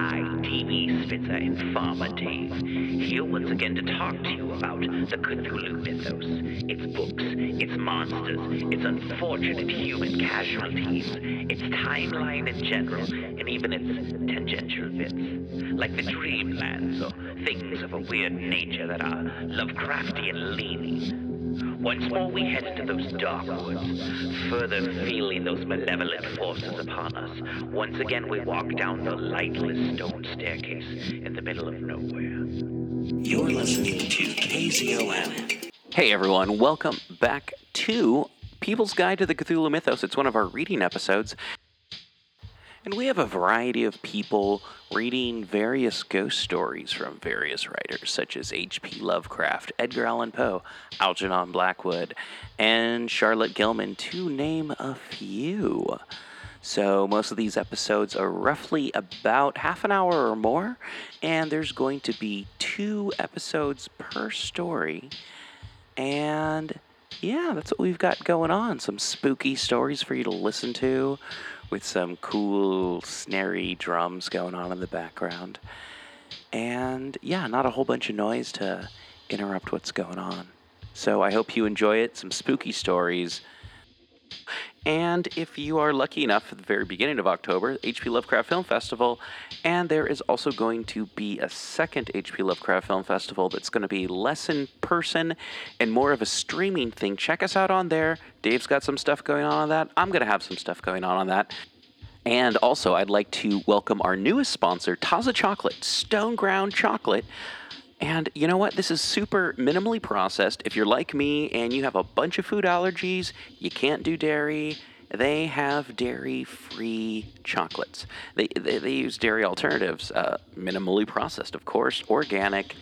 I, DB Spitzer, Informer Dave, here once again to talk to you about the Cthulhu mythos, its books, its monsters, its unfortunate human casualties, its timeline in general, and even its tangential bits, like the dreamlands or things of a weird nature that are Lovecraftian leaning. Once more we head into those dark woods, further feeling those malevolent forces upon us. Once again we walk down the lightless stone staircase in the middle of nowhere. You're listening to KZOM. Hey everyone, welcome back to People's Guide to the Cthulhu Mythos. It's one of our reading episodes. And we have a variety of people reading various ghost stories from various writers, such as H.P. Lovecraft, Edgar Allan Poe, Algernon Blackwood, and Charlotte Gilman, to name a few. So, most of these episodes are roughly about half an hour or more, and there's going to be two episodes per story. And yeah, that's what we've got going on. Some spooky stories for you to listen to with some cool, snary drums going on in the background. And yeah, not a whole bunch of noise to interrupt what's going on. So I hope you enjoy it. Some spooky stories. And if you are lucky enough at the very beginning of October, HP Lovecraft Film Festival, and there is also going to be a second HP Lovecraft Film Festival that's going to be less in person and more of a streaming thing. Check us out on there. Dave's got some stuff going on on that. I'm going to have some stuff going on on that. And also, I'd like to welcome our newest sponsor, Taza Chocolate, Stone Ground Chocolate. And you know what? This is super minimally processed. If you're like me and you have a bunch of food allergies, you can't do dairy, they have dairy free chocolates. They, they, they use dairy alternatives, uh, minimally processed, of course, organic.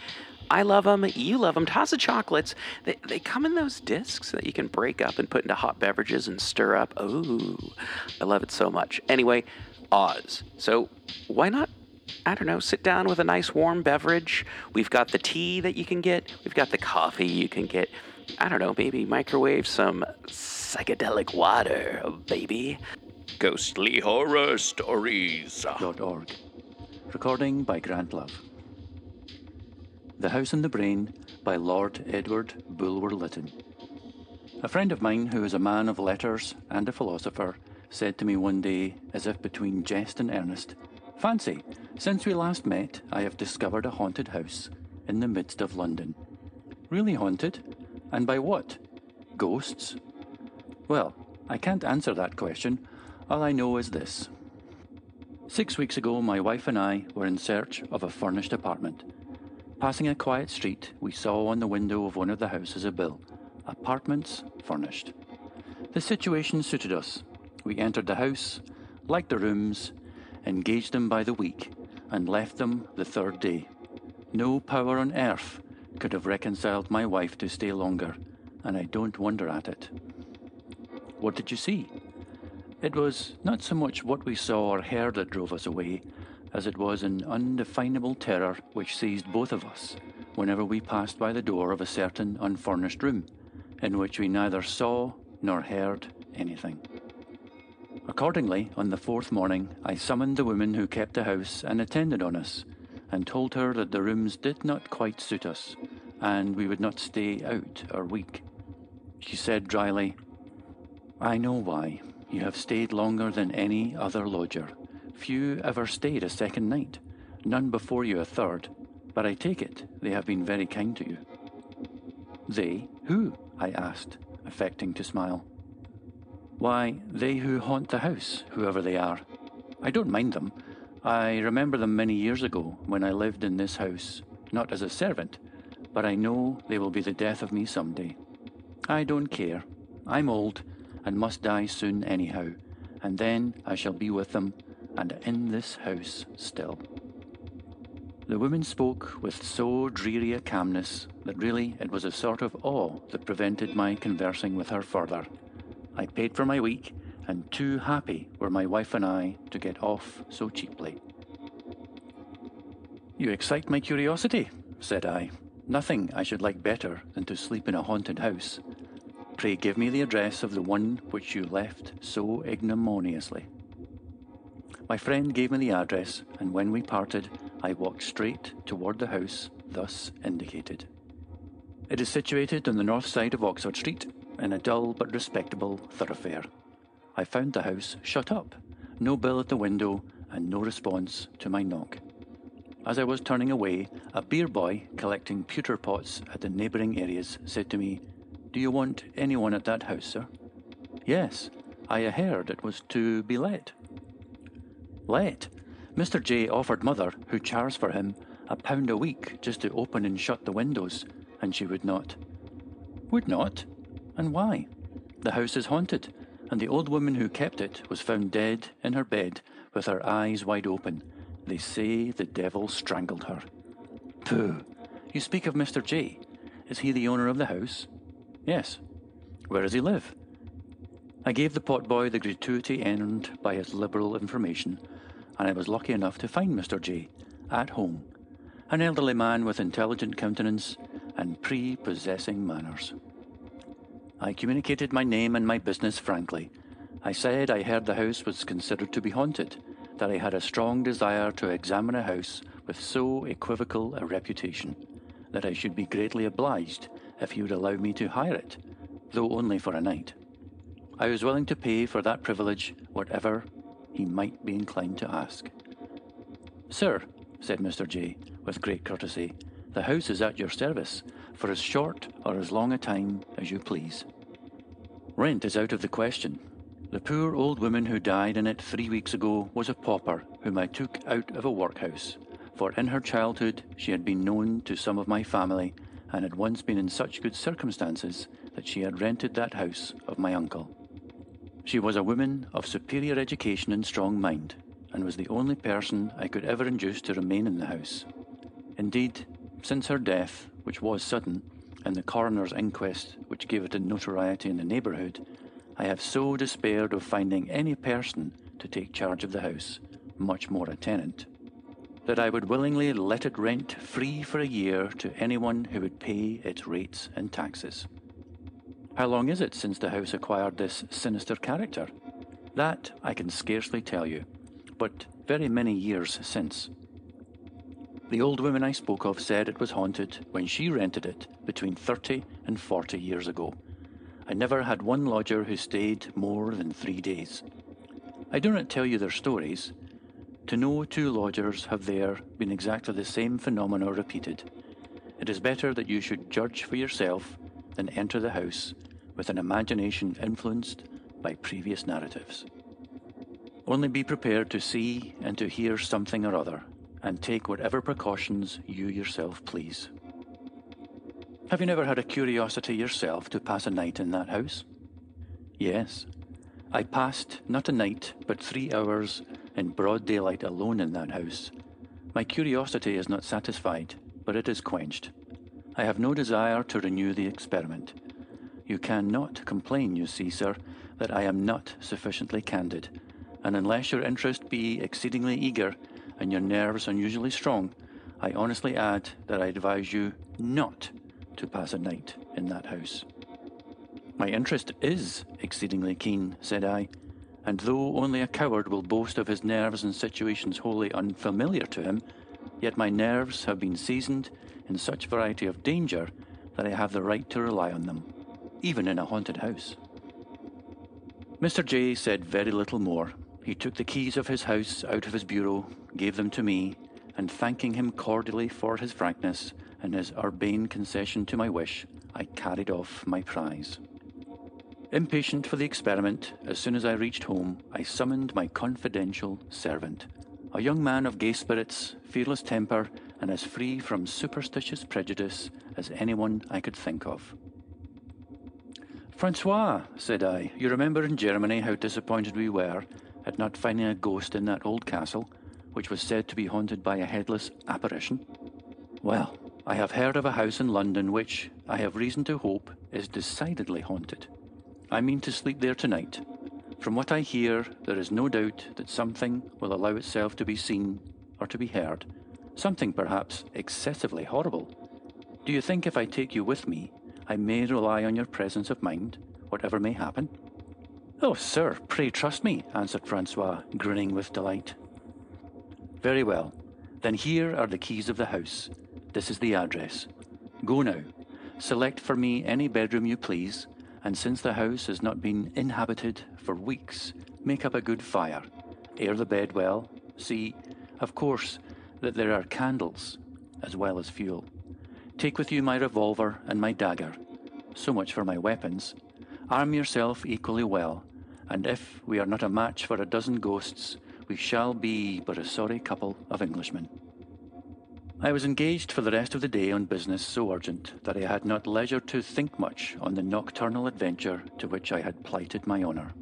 I love them. You love them. Taza chocolates. They, they come in those discs that you can break up and put into hot beverages and stir up. Oh, I love it so much. Anyway, Oz. So why not? I don't know, sit down with a nice warm beverage. We've got the tea that you can get. We've got the coffee you can get. I don't know, maybe microwave some psychedelic water, baby. Ghostly horror stories. org. Recording by Grant Love. The House and the Brain by Lord Edward Bulwer Lytton. A friend of mine who is a man of letters and a philosopher said to me one day, as if between jest and earnest, Fancy, since we last met, I have discovered a haunted house in the midst of London. Really haunted? And by what? Ghosts? Well, I can't answer that question. All I know is this. Six weeks ago, my wife and I were in search of a furnished apartment. Passing a quiet street, we saw on the window of one of the houses a bill Apartments Furnished. The situation suited us. We entered the house, liked the rooms, engaged them by the week, and left them the third day. No power on earth could have reconciled my wife to stay longer, and I don't wonder at it. What did you see? It was not so much what we saw or heard that drove us away, as it was an undefinable terror which seized both of us whenever we passed by the door of a certain unfurnished room, in which we neither saw nor heard anything. Accordingly, on the fourth morning, I summoned the woman who kept the house and attended on us, and told her that the rooms did not quite suit us, and we would not stay out a week. She said dryly, I know why. You have stayed longer than any other lodger. Few ever stayed a second night, none before you a third, but I take it they have been very kind to you. They? Who? I asked, affecting to smile. Why, they who haunt the house, whoever they are. I don't mind them. I remember them many years ago when I lived in this house, not as a servant, but I know they will be the death of me some day. I don't care. I'm old and must die soon anyhow, and then I shall be with them and in this house still. The woman spoke with so dreary a calmness that really it was a sort of awe that prevented my conversing with her further. I paid for my week, and too happy were my wife and I to get off so cheaply. You excite my curiosity, said I. Nothing I should like better than to sleep in a haunted house. Pray give me the address of the one which you left so ignominiously. My friend gave me the address, and when we parted, I walked straight toward the house thus indicated. It is situated on the north side of Oxford Street, in a dull but respectable thoroughfare. I found the house shut up, no bell at the window, and no response to my knock. As I was turning away, a beer boy collecting pewter pots at the neighbouring areas said to me, Do you want anyone at that house, sir? Yes, I heard it was to be let. Let. Mr. J offered mother, who chars for him, a pound a week just to open and shut the windows, and she would not. Would not? And why? The house is haunted, and the old woman who kept it was found dead in her bed with her eyes wide open. They say the devil strangled her. Pooh! You speak of Mr. J. Is he the owner of the house? Yes. Where does he live? I gave the potboy the gratuity earned by his liberal information, and I was lucky enough to find Mr. J. at home, an elderly man with intelligent countenance and prepossessing manners. I communicated my name and my business frankly. I said I heard the house was considered to be haunted, that I had a strong desire to examine a house with so equivocal a reputation, that I should be greatly obliged if he would allow me to hire it, though only for a night. I was willing to pay for that privilege whatever he might be inclined to ask. Sir, said Mr. J, with great courtesy, the house is at your service for as short or as long a time as you please. Rent is out of the question. The poor old woman who died in it three weeks ago was a pauper whom I took out of a workhouse, for in her childhood she had been known to some of my family and had once been in such good circumstances that she had rented that house of my uncle. She was a woman of superior education and strong mind, and was the only person I could ever induce to remain in the house. Indeed, since her death, which was sudden, and the coroner's inquest, which gave it a notoriety in the neighbourhood, I have so despaired of finding any person to take charge of the house, much more a tenant, that I would willingly let it rent free for a year to anyone who would pay its rates and taxes. How long is it since the house acquired this sinister character? That I can scarcely tell you, but very many years since. The old woman I spoke of said it was haunted when she rented it between 30 and 40 years ago. I never had one lodger who stayed more than three days. I do not tell you their stories. To know two lodgers have there been exactly the same phenomena repeated. It is better that you should judge for yourself than enter the house with an imagination influenced by previous narratives. Only be prepared to see and to hear something or other and take whatever precautions you yourself please. Have you never had a curiosity yourself to pass a night in that house? Yes. I passed not a night, but three hours in broad daylight alone in that house. My curiosity is not satisfied, but it is quenched. I have no desire to renew the experiment. You cannot complain, you see, sir, that I am not sufficiently candid, and unless your interest be exceedingly eager, and your nerves unusually strong, I honestly add that I advise you not to pass a night in that house. My interest is exceedingly keen, said I, and though only a coward will boast of his nerves in situations wholly unfamiliar to him, yet my nerves have been seasoned in such variety of danger that I have the right to rely on them, even in a haunted house. Mr. J said very little more, he took the keys of his house out of his bureau, gave them to me, and thanking him cordially for his frankness and his urbane concession to my wish, I carried off my prize. Impatient for the experiment, as soon as I reached home, I summoned my confidential servant, a young man of gay spirits, fearless temper, and as free from superstitious prejudice as anyone I could think of. Francois, said I, you remember in Germany how disappointed we were at not finding a ghost in that old castle, which was said to be haunted by a headless apparition? Well, I have heard of a house in London which, I have reason to hope, is decidedly haunted. I mean to sleep there tonight. From what I hear, there is no doubt that something will allow itself to be seen or to be heard, something perhaps excessively horrible. Do you think if I take you with me, I may rely on your presence of mind, whatever may happen? Oh, sir, pray trust me, answered Francois, grinning with delight. Very well. Then here are the keys of the house. This is the address. Go now. Select for me any bedroom you please, and since the house has not been inhabited for weeks, make up a good fire. Air the bed well. See, of course, that there are candles as well as fuel. Take with you my revolver and my dagger. So much for my weapons. Arm yourself equally well, and if we are not a match for a dozen ghosts, we shall be but a sorry couple of Englishmen. I was engaged for the rest of the day on business so urgent that I had not leisure to think much on the nocturnal adventure to which I had plighted my honour.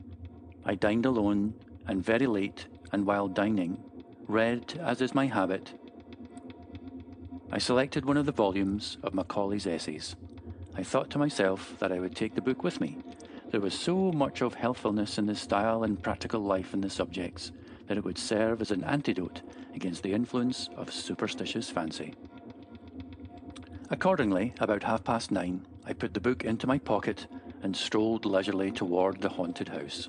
I dined alone, and very late, and while dining, read, as is my habit, I selected one of the volumes of Macaulay's essays. I thought to myself that I would take the book with me, there was so much of healthfulness in the style and practical life in the subjects that it would serve as an antidote against the influence of superstitious fancy. Accordingly, about half past nine, I put the book into my pocket and strolled leisurely toward the haunted house.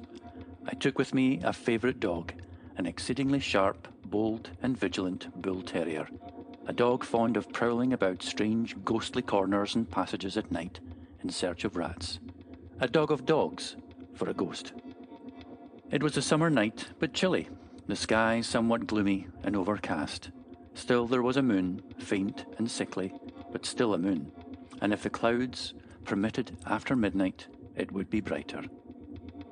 I took with me a favourite dog, an exceedingly sharp, bold, and vigilant bull terrier, a dog fond of prowling about strange, ghostly corners and passages at night in search of rats a dog of dogs for a ghost. It was a summer night, but chilly, the sky somewhat gloomy and overcast. Still, there was a moon, faint and sickly, but still a moon, and if the clouds permitted after midnight, it would be brighter.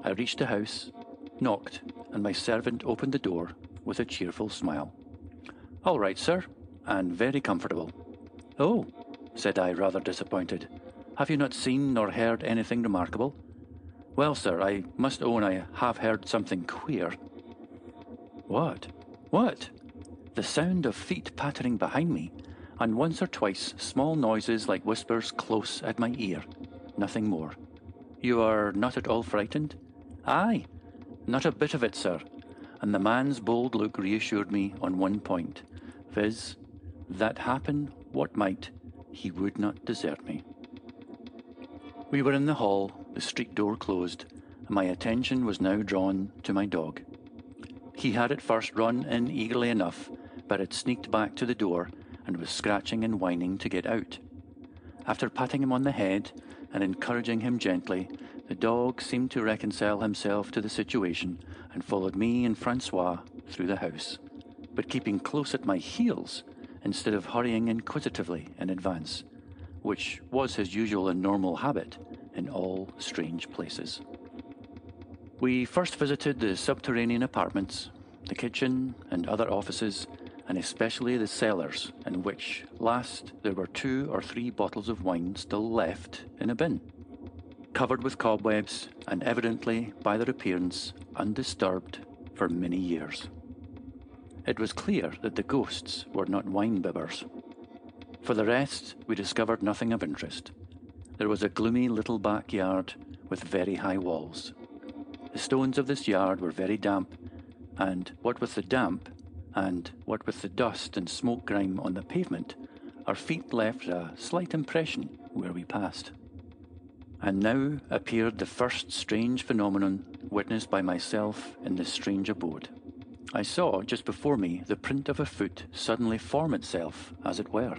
I reached the house knocked, and my servant opened the door with a cheerful smile. All right, sir, and very comfortable. Oh, said I, rather disappointed. Have you not seen nor heard anything remarkable? Well, sir, I must own I have heard something queer. What? What? The sound of feet pattering behind me, and once or twice small noises like whispers close at my ear. Nothing more. You are not at all frightened? Aye, not a bit of it, sir. And the man's bold look reassured me on one point, viz., that happen what might, he would not desert me. We were in the hall, the street door closed, and my attention was now drawn to my dog. He had at first run in eagerly enough, but had sneaked back to the door and was scratching and whining to get out. After patting him on the head and encouraging him gently, the dog seemed to reconcile himself to the situation and followed me and Francois through the house, but keeping close at my heels instead of hurrying inquisitively in advance, which was his usual and normal habit in all strange places. We first visited the subterranean apartments, the kitchen and other offices, and especially the cellars, in which last there were two or three bottles of wine still left in a bin, covered with cobwebs and evidently, by their appearance, undisturbed for many years. It was clear that the ghosts were not wine bibbers. For the rest, we discovered nothing of interest. There was a gloomy little backyard with very high walls. The stones of this yard were very damp, and what with the damp, and what with the dust and smoke grime on the pavement, our feet left a slight impression where we passed. And now appeared the first strange phenomenon witnessed by myself in this strange abode. I saw just before me the print of a foot suddenly form itself, as it were.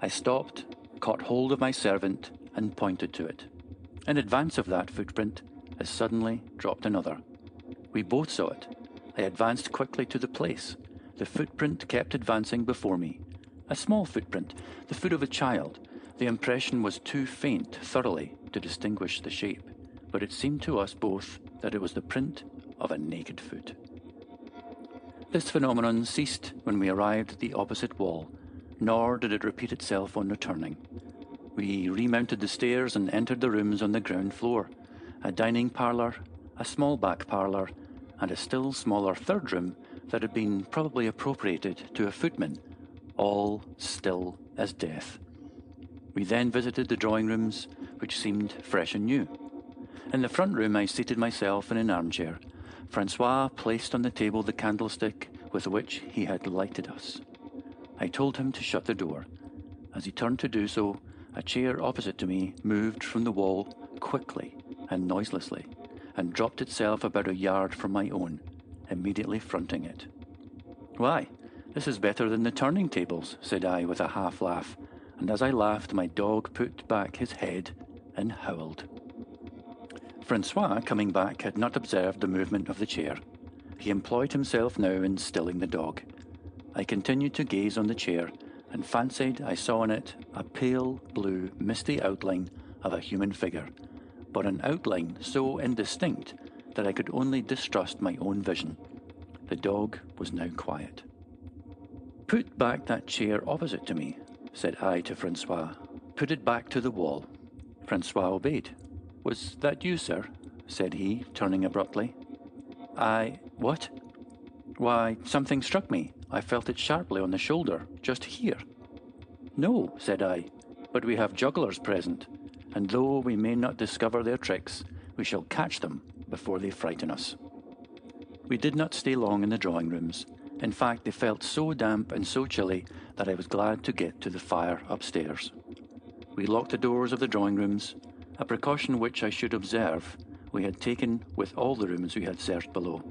I stopped, caught hold of my servant, and pointed to it. In advance of that footprint, as suddenly dropped another. We both saw it, I advanced quickly to the place. The footprint kept advancing before me. A small footprint, the foot of a child. The impression was too faint thoroughly to distinguish the shape, but it seemed to us both that it was the print of a naked foot. This phenomenon ceased when we arrived at the opposite wall, nor did it repeat itself on returning. We remounted the stairs and entered the rooms on the ground floor a dining parlour, a small back parlour, and a still smaller third room that had been probably appropriated to a footman, all still as death. We then visited the drawing rooms, which seemed fresh and new. In the front room, I seated myself in an armchair. Francois placed on the table the candlestick with which he had lighted us. I told him to shut the door. As he turned to do so, a chair opposite to me moved from the wall quickly and noiselessly and dropped itself about a yard from my own, immediately fronting it. Why, this is better than the turning tables, said I with a half laugh, and as I laughed, my dog put back his head and howled. Francois, coming back, had not observed the movement of the chair. He employed himself now in stilling the dog. I continued to gaze on the chair and fancied I saw in it a pale blue, misty outline of a human figure but an outline so indistinct that I could only distrust my own vision. The dog was now quiet. Put back that chair opposite to me, said I to Francois. Put it back to the wall. Francois obeyed. Was that you, sir? said he, turning abruptly. I. what? Why, something struck me. I felt it sharply on the shoulder, just here. No, said I, but we have jugglers present and though we may not discover their tricks, we shall catch them before they frighten us. We did not stay long in the drawing rooms. In fact, they felt so damp and so chilly that I was glad to get to the fire upstairs. We locked the doors of the drawing rooms, a precaution which I should observe we had taken with all the rooms we had searched below.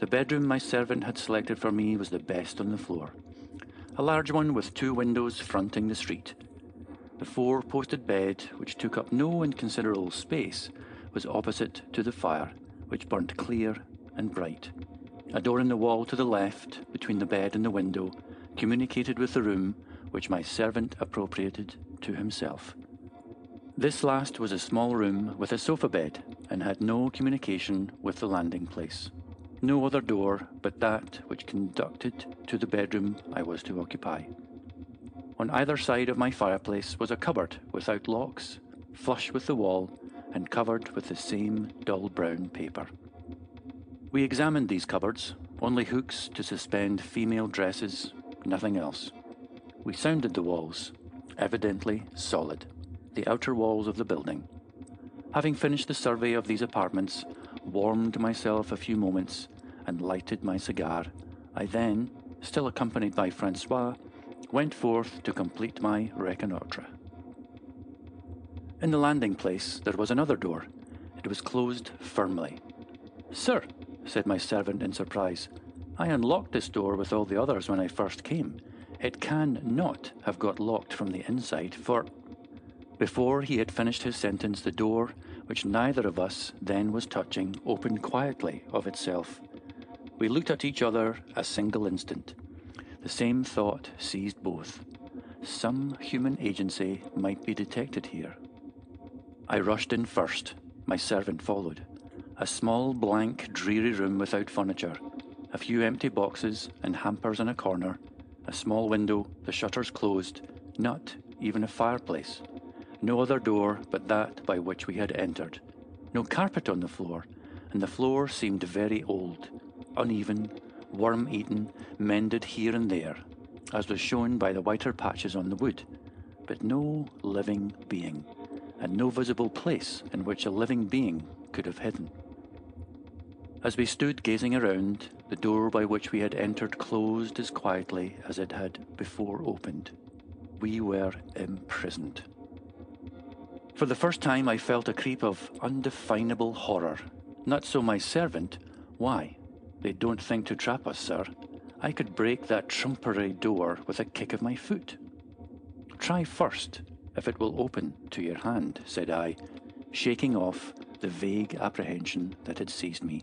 The bedroom my servant had selected for me was the best on the floor. A large one with two windows fronting the street, the four posted bed, which took up no inconsiderable space, was opposite to the fire, which burnt clear and bright. A door in the wall to the left, between the bed and the window, communicated with the room which my servant appropriated to himself. This last was a small room with a sofa bed, and had no communication with the landing place. No other door but that which conducted to the bedroom I was to occupy. On either side of my fireplace was a cupboard without locks, flush with the wall, and covered with the same dull brown paper. We examined these cupboards, only hooks to suspend female dresses, nothing else. We sounded the walls, evidently solid, the outer walls of the building. Having finished the survey of these apartments, warmed myself a few moments, and lighted my cigar, I then, still accompanied by Francois, went forth to complete my reconnoitre. In the landing place there was another door. It was closed firmly. Sir, said my servant in surprise, I unlocked this door with all the others when I first came. It can not have got locked from the inside, for. Before he had finished his sentence, the door, which neither of us then was touching, opened quietly of itself. We looked at each other a single instant. The same thought seized both. Some human agency might be detected here. I rushed in first. My servant followed. A small, blank, dreary room without furniture. A few empty boxes and hampers in a corner. A small window, the shutters closed. Not even a fireplace. No other door but that by which we had entered. No carpet on the floor, and the floor seemed very old, uneven, worm eaten, mended here and there, as was shown by the whiter patches on the wood, but no living being, and no visible place in which a living being could have hidden. As we stood gazing around, the door by which we had entered closed as quietly as it had before opened. We were imprisoned. For the first time, I felt a creep of undefinable horror. Not so my servant. Why? They don't think to trap us, sir. I could break that trumpery door with a kick of my foot. Try first, if it will open to your hand, said I, shaking off the vague apprehension that had seized me,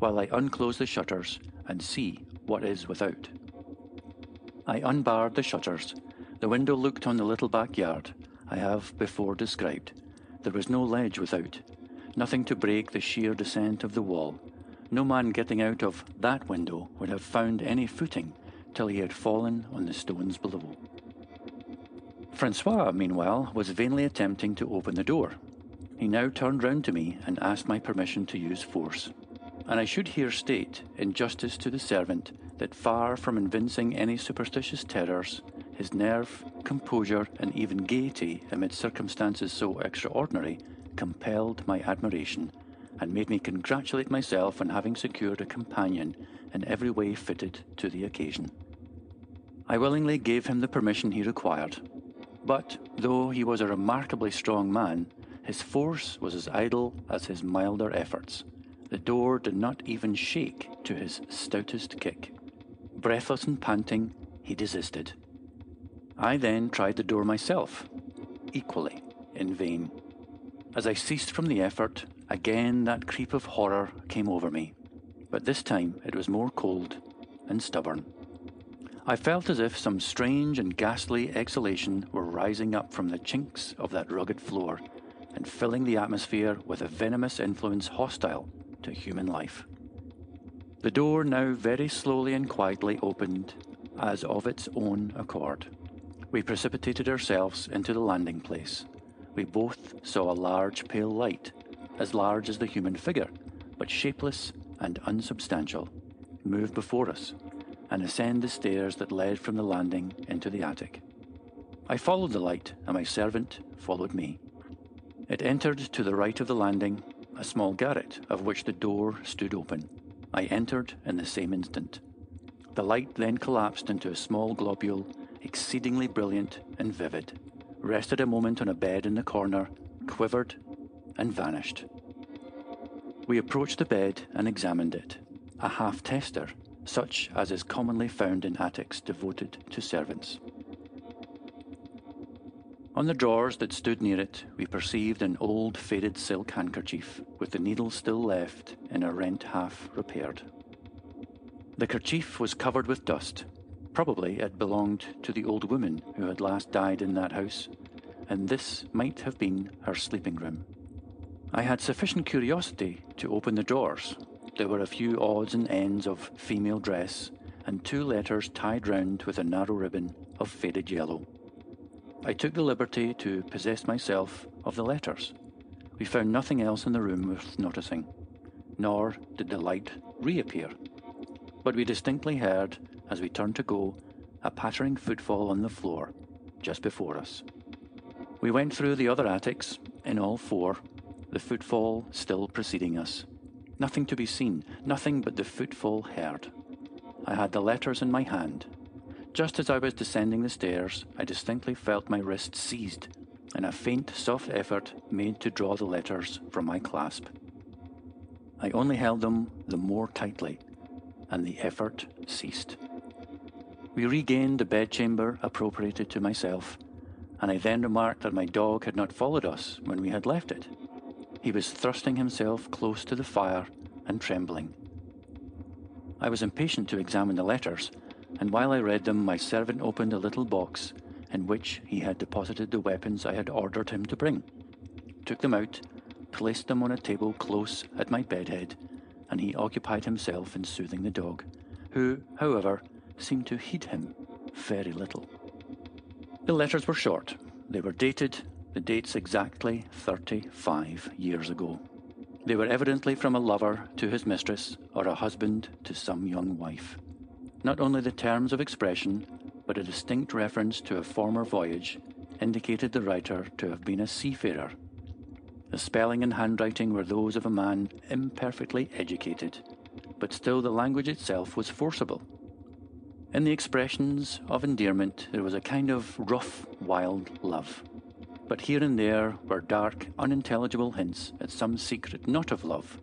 while I unclose the shutters and see what is without. I unbarred the shutters. The window looked on the little backyard I have before described. There was no ledge without, nothing to break the sheer descent of the wall, no man getting out of that window would have found any footing till he had fallen on the stones below. Francois, meanwhile, was vainly attempting to open the door. He now turned round to me and asked my permission to use force. And I should here state, in justice to the servant, that far from evincing any superstitious terrors, his nerve, composure, and even gaiety amid circumstances so extraordinary compelled my admiration and made me congratulate myself on having secured a companion in every way fitted to the occasion. I willingly gave him the permission he required, but though he was a remarkably strong man, his force was as idle as his milder efforts. The door did not even shake to his stoutest kick. Breathless and panting, he desisted. I then tried the door myself, equally in vain. As I ceased from the effort, Again, that creep of horror came over me, but this time it was more cold and stubborn. I felt as if some strange and ghastly exhalation were rising up from the chinks of that rugged floor and filling the atmosphere with a venomous influence hostile to human life. The door now very slowly and quietly opened as of its own accord. We precipitated ourselves into the landing place. We both saw a large pale light as large as the human figure, but shapeless and unsubstantial, move before us and ascend the stairs that led from the landing into the attic. I followed the light, and my servant followed me. It entered to the right of the landing a small garret, of which the door stood open. I entered in the same instant. The light then collapsed into a small globule, exceedingly brilliant and vivid, rested a moment on a bed in the corner, quivered, and vanished. We approached the bed and examined it, a half tester, such as is commonly found in attics devoted to servants. On the drawers that stood near it, we perceived an old faded silk handkerchief with the needle still left in a rent half repaired. The kerchief was covered with dust. Probably it belonged to the old woman who had last died in that house, and this might have been her sleeping room. I had sufficient curiosity to open the drawers. There were a few odds and ends of female dress and two letters tied round with a narrow ribbon of faded yellow. I took the liberty to possess myself of the letters. We found nothing else in the room worth noticing, nor did the light reappear. But we distinctly heard, as we turned to go, a pattering footfall on the floor just before us. We went through the other attics, in all four, the footfall still preceding us. Nothing to be seen, nothing but the footfall heard. I had the letters in my hand. Just as I was descending the stairs, I distinctly felt my wrist seized, and a faint, soft effort made to draw the letters from my clasp. I only held them the more tightly, and the effort ceased. We regained the bedchamber appropriated to myself, and I then remarked that my dog had not followed us when we had left it. He was thrusting himself close to the fire and trembling. I was impatient to examine the letters, and while I read them, my servant opened a little box in which he had deposited the weapons I had ordered him to bring, took them out, placed them on a table close at my bedhead, and he occupied himself in soothing the dog, who, however, seemed to heed him very little. The letters were short. They were dated, the dates exactly 35 years ago. They were evidently from a lover to his mistress or a husband to some young wife. Not only the terms of expression, but a distinct reference to a former voyage indicated the writer to have been a seafarer. The spelling and handwriting were those of a man imperfectly educated, but still the language itself was forcible. In the expressions of endearment, there was a kind of rough, wild love but here and there were dark, unintelligible hints at some secret not of love,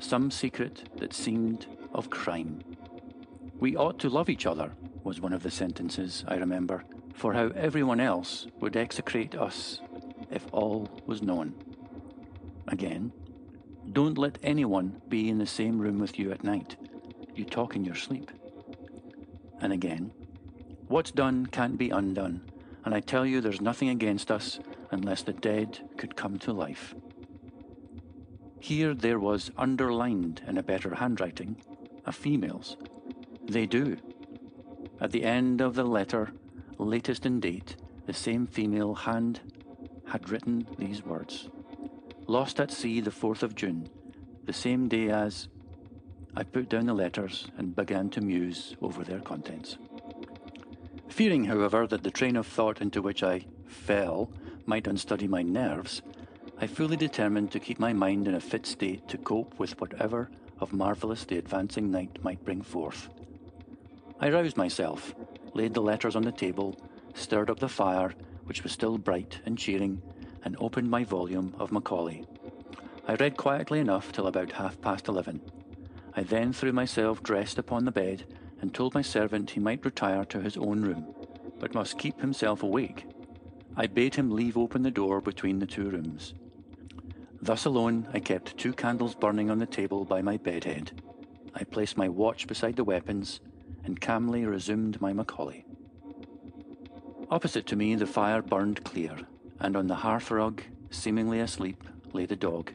some secret that seemed of crime. We ought to love each other, was one of the sentences, I remember, for how everyone else would execrate us if all was known. Again, don't let anyone be in the same room with you at night. You talk in your sleep. And again, what's done can't be undone, and I tell you there's nothing against us unless the dead could come to life. Here there was underlined in a better handwriting a female's. They do. At the end of the letter, latest in date, the same female hand had written these words Lost at sea the 4th of June, the same day as. I put down the letters and began to muse over their contents. Fearing, however, that the train of thought into which I fell might unsteady my nerves, I fully determined to keep my mind in a fit state to cope with whatever of marvellous the advancing night might bring forth. I roused myself, laid the letters on the table, stirred up the fire, which was still bright and cheering, and opened my volume of Macaulay. I read quietly enough till about half past eleven. I then threw myself dressed upon the bed and told my servant he might retire to his own room, but must keep himself awake I bade him leave open the door between the two rooms. Thus alone, I kept two candles burning on the table by my bedhead. I placed my watch beside the weapons and calmly resumed my Macaulay. Opposite to me, the fire burned clear, and on the hearthrug, seemingly asleep, lay the dog.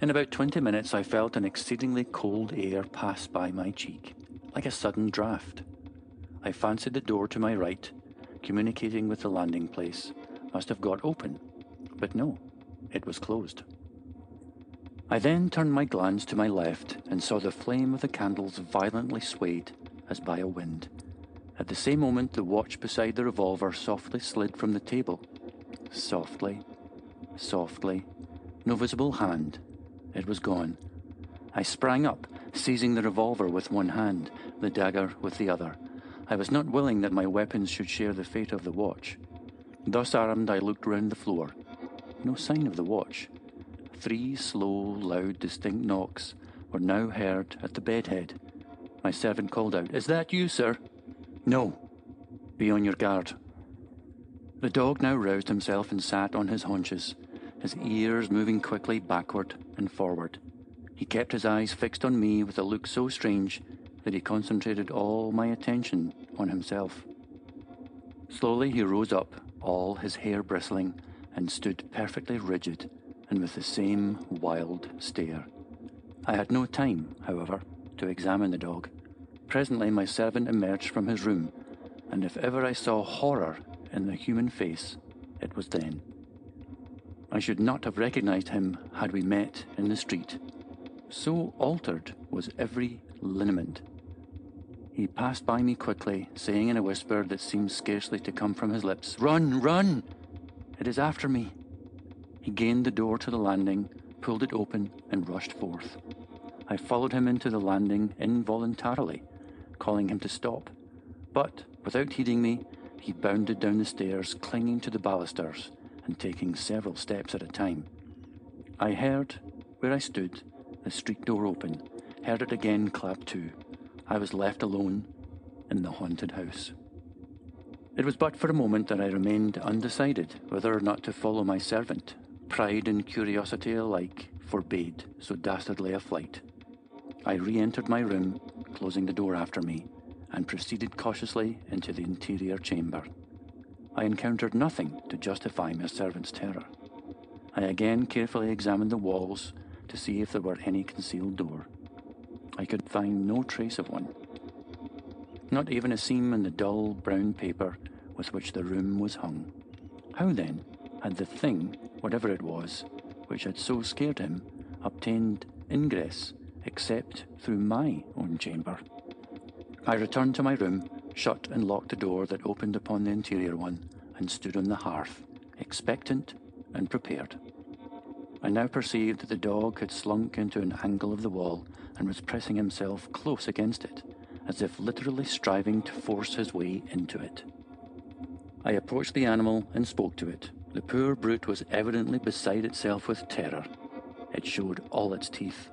In about twenty minutes, I felt an exceedingly cold air pass by my cheek, like a sudden draught. I fancied the door to my right communicating with the landing place, must have got open, but no, it was closed. I then turned my glance to my left and saw the flame of the candles violently swayed as by a wind. At the same moment, the watch beside the revolver softly slid from the table. Softly, softly, no visible hand. It was gone. I sprang up, seizing the revolver with one hand, the dagger with the other. I was not willing that my weapons should share the fate of the watch. Thus armed, I looked round the floor. No sign of the watch. Three slow, loud, distinct knocks were now heard at the bedhead. My servant called out, Is that you, sir? No. Be on your guard. The dog now roused himself and sat on his haunches, his ears moving quickly backward and forward. He kept his eyes fixed on me with a look so strange that he concentrated all my attention on himself. Slowly he rose up, all his hair bristling, and stood perfectly rigid, and with the same wild stare. I had no time, however, to examine the dog. Presently, my servant emerged from his room, and if ever I saw horror in the human face, it was then. I should not have recognized him had we met in the street. So altered was every lineament. He passed by me quickly, saying in a whisper that seemed scarcely to come from his lips, Run, run! It is after me. He gained the door to the landing, pulled it open, and rushed forth. I followed him into the landing involuntarily, calling him to stop. But, without heeding me, he bounded down the stairs, clinging to the balusters and taking several steps at a time. I heard, where I stood, the street door open, heard it again clap to. I was left alone in the haunted house. It was but for a moment that I remained undecided whether or not to follow my servant. Pride and curiosity alike forbade so dastardly a flight. I re entered my room, closing the door after me, and proceeded cautiously into the interior chamber. I encountered nothing to justify my servant's terror. I again carefully examined the walls to see if there were any concealed door. I could find no trace of one. Not even a seam in the dull brown paper with which the room was hung. How then had the thing, whatever it was, which had so scared him, obtained ingress except through my own chamber? I returned to my room, shut and locked the door that opened upon the interior one, and stood on the hearth, expectant and prepared. I now perceived that the dog had slunk into an angle of the wall and was pressing himself close against it, as if literally striving to force his way into it. I approached the animal and spoke to it. The poor brute was evidently beside itself with terror. It showed all its teeth,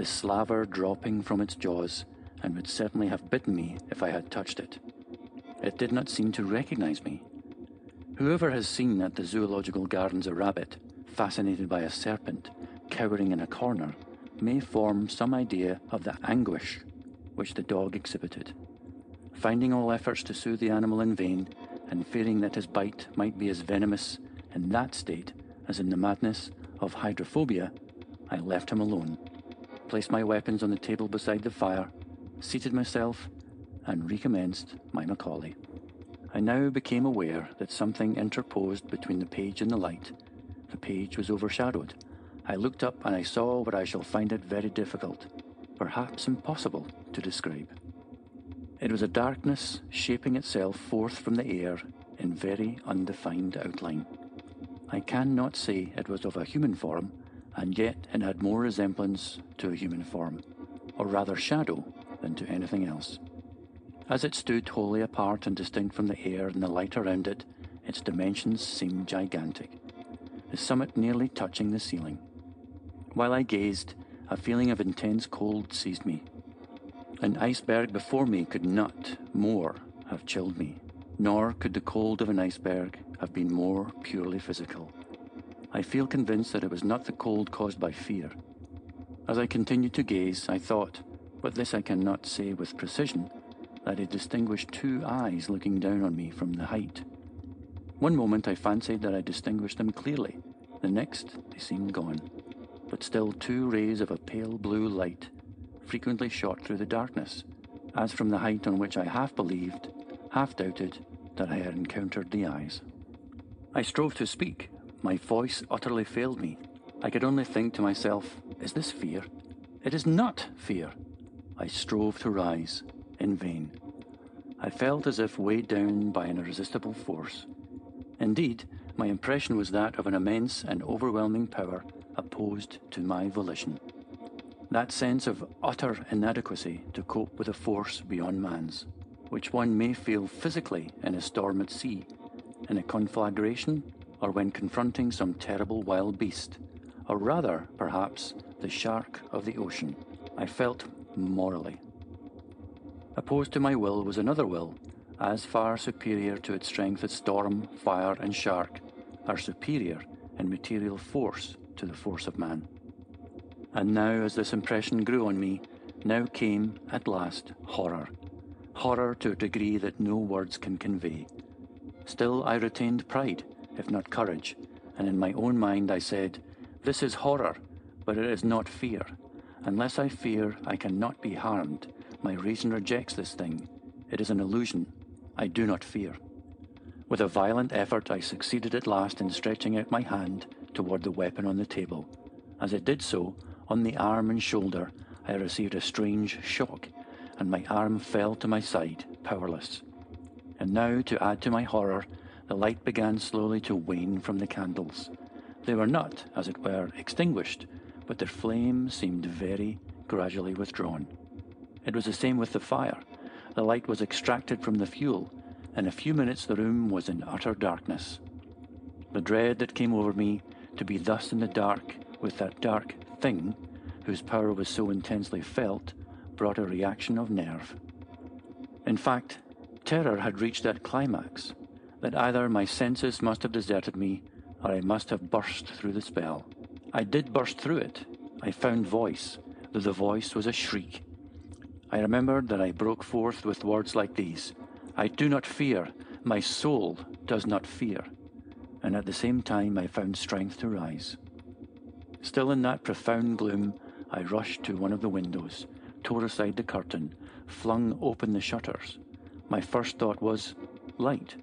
the slaver dropping from its jaws, and would certainly have bitten me if I had touched it. It did not seem to recognize me. Whoever has seen at the zoological gardens a rabbit, fascinated by a serpent, cowering in a corner, may form some idea of the anguish which the dog exhibited. Finding all efforts to soothe the animal in vain, and fearing that his bite might be as venomous in that state as in the madness of hydrophobia, I left him alone, placed my weapons on the table beside the fire, seated myself, and recommenced my Macaulay. I now became aware that something interposed between the page and the light. The page was overshadowed. I looked up and I saw what I shall find it very difficult, perhaps impossible, to describe. It was a darkness shaping itself forth from the air in very undefined outline. I cannot say it was of a human form, and yet it had more resemblance to a human form, or rather shadow, than to anything else. As it stood wholly apart and distinct from the air and the light around it, its dimensions seemed gigantic, the summit nearly touching the ceiling. While I gazed, a feeling of intense cold seized me. An iceberg before me could not more have chilled me, nor could the cold of an iceberg have been more purely physical. I feel convinced that it was not the cold caused by fear. As I continued to gaze, I thought, but this I cannot say with precision, that I distinguished two eyes looking down on me from the height. One moment I fancied that I distinguished them clearly, the next they seemed gone, but still two rays of a pale blue light frequently shot through the darkness, as from the height on which I half believed, half doubted, that I had encountered the eyes. I strove to speak, my voice utterly failed me. I could only think to myself, is this fear? It is not fear. I strove to rise, in vain. I felt as if weighed down by an irresistible force. Indeed, my impression was that of an immense and overwhelming power opposed to my volition. That sense of utter inadequacy to cope with a force beyond man's, which one may feel physically in a storm at sea, in a conflagration, or when confronting some terrible wild beast, or rather, perhaps, the shark of the ocean. I felt morally. Opposed to my will was another will, as far superior to its strength as storm, fire, and shark are superior in material force to the force of man. And now, as this impression grew on me, now came, at last, horror. Horror to a degree that no words can convey. Still, I retained pride, if not courage, and in my own mind I said, This is horror, but it is not fear. Unless I fear I cannot be harmed, my reason rejects this thing. It is an illusion. I do not fear. With a violent effort, I succeeded at last in stretching out my hand toward the weapon on the table. As I did so, on the arm and shoulder, I received a strange shock, and my arm fell to my side, powerless. And now, to add to my horror, the light began slowly to wane from the candles. They were not, as it were, extinguished, but their flame seemed very gradually withdrawn. It was the same with the fire. The light was extracted from the fuel. In a few minutes, the room was in utter darkness. The dread that came over me to be thus in the dark with that dark thing, whose power was so intensely felt, brought a reaction of nerve. In fact, terror had reached that climax that either my senses must have deserted me or I must have burst through the spell. I did burst through it. I found voice, though the voice was a shriek. I remembered that I broke forth with words like these I do not fear, my soul does not fear. And at the same time, I found strength to rise. Still in that profound gloom, I rushed to one of the windows, tore aside the curtain, flung open the shutters. My first thought was light.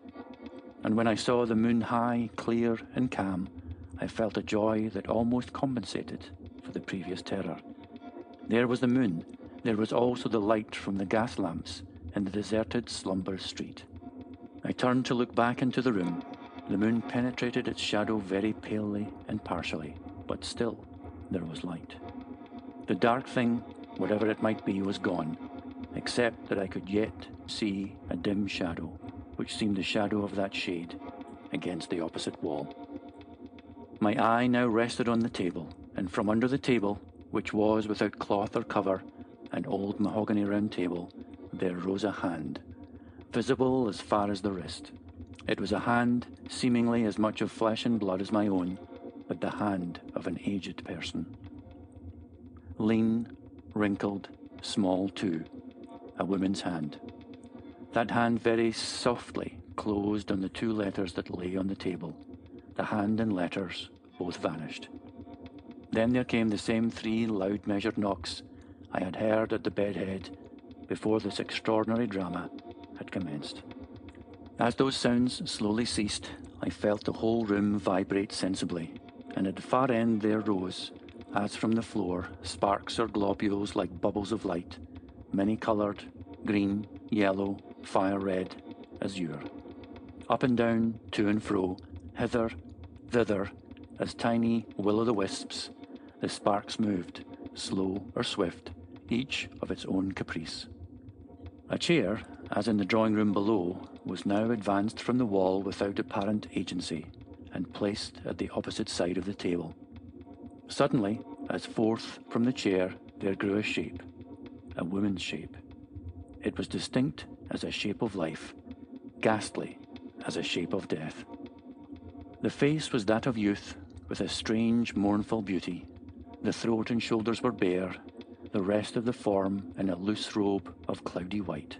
And when I saw the moon high, clear, and calm, I felt a joy that almost compensated for the previous terror. There was the moon. There was also the light from the gas lamps in the deserted slumber street. I turned to look back into the room. The moon penetrated its shadow very palely and partially, but still there was light. The dark thing, whatever it might be, was gone, except that I could yet see a dim shadow, which seemed the shadow of that shade against the opposite wall. My eye now rested on the table, and from under the table, which was without cloth or cover, an old mahogany round table, there rose a hand, visible as far as the wrist. It was a hand seemingly as much of flesh and blood as my own, but the hand of an aged person. Lean, wrinkled, small too, a woman's hand. That hand very softly closed on the two letters that lay on the table. The hand and letters both vanished. Then there came the same three loud measured knocks I had heard at the bedhead before this extraordinary drama had commenced. As those sounds slowly ceased, I felt the whole room vibrate sensibly, and at the far end there rose, as from the floor, sparks or globules like bubbles of light, many coloured, green, yellow, fire red, azure. Up and down, to and fro, hither, thither, as tiny will o' the wisps, the sparks moved, slow or swift, each of its own caprice. A chair, as in the drawing room below, was now advanced from the wall without apparent agency and placed at the opposite side of the table. Suddenly, as forth from the chair there grew a shape, a woman's shape. It was distinct as a shape of life, ghastly as a shape of death. The face was that of youth, with a strange, mournful beauty. The throat and shoulders were bare, the rest of the form in a loose robe of cloudy white.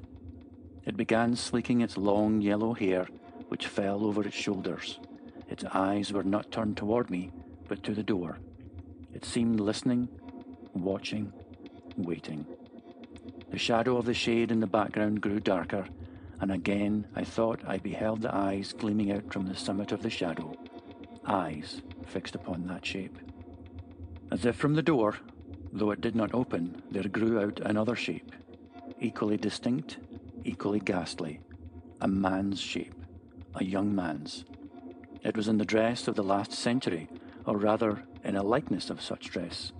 It began sleeking its long yellow hair, which fell over its shoulders. Its eyes were not turned toward me, but to the door. It seemed listening, watching, waiting. The shadow of the shade in the background grew darker, and again I thought I beheld the eyes gleaming out from the summit of the shadow. Eyes fixed upon that shape. As if from the door, though it did not open, there grew out another shape, equally distinct, equally ghastly, a man's shape, a young man's. It was in the dress of the last century, or rather in a likeness of such dress,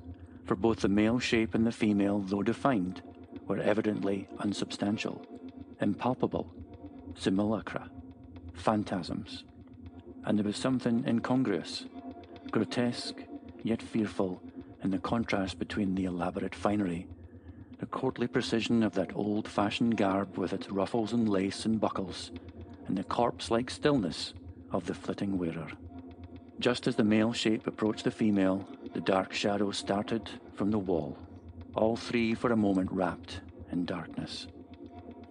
for both the male shape and the female, though defined, were evidently unsubstantial, impalpable, simulacra, phantasms, and there was something incongruous, grotesque, yet fearful, in the contrast between the elaborate finery, the courtly precision of that old fashioned garb with its ruffles and lace and buckles, and the corpse like stillness of the flitting wearer. Just as the male shape approached the female, the dark shadow started from the wall, all three for a moment wrapped in darkness.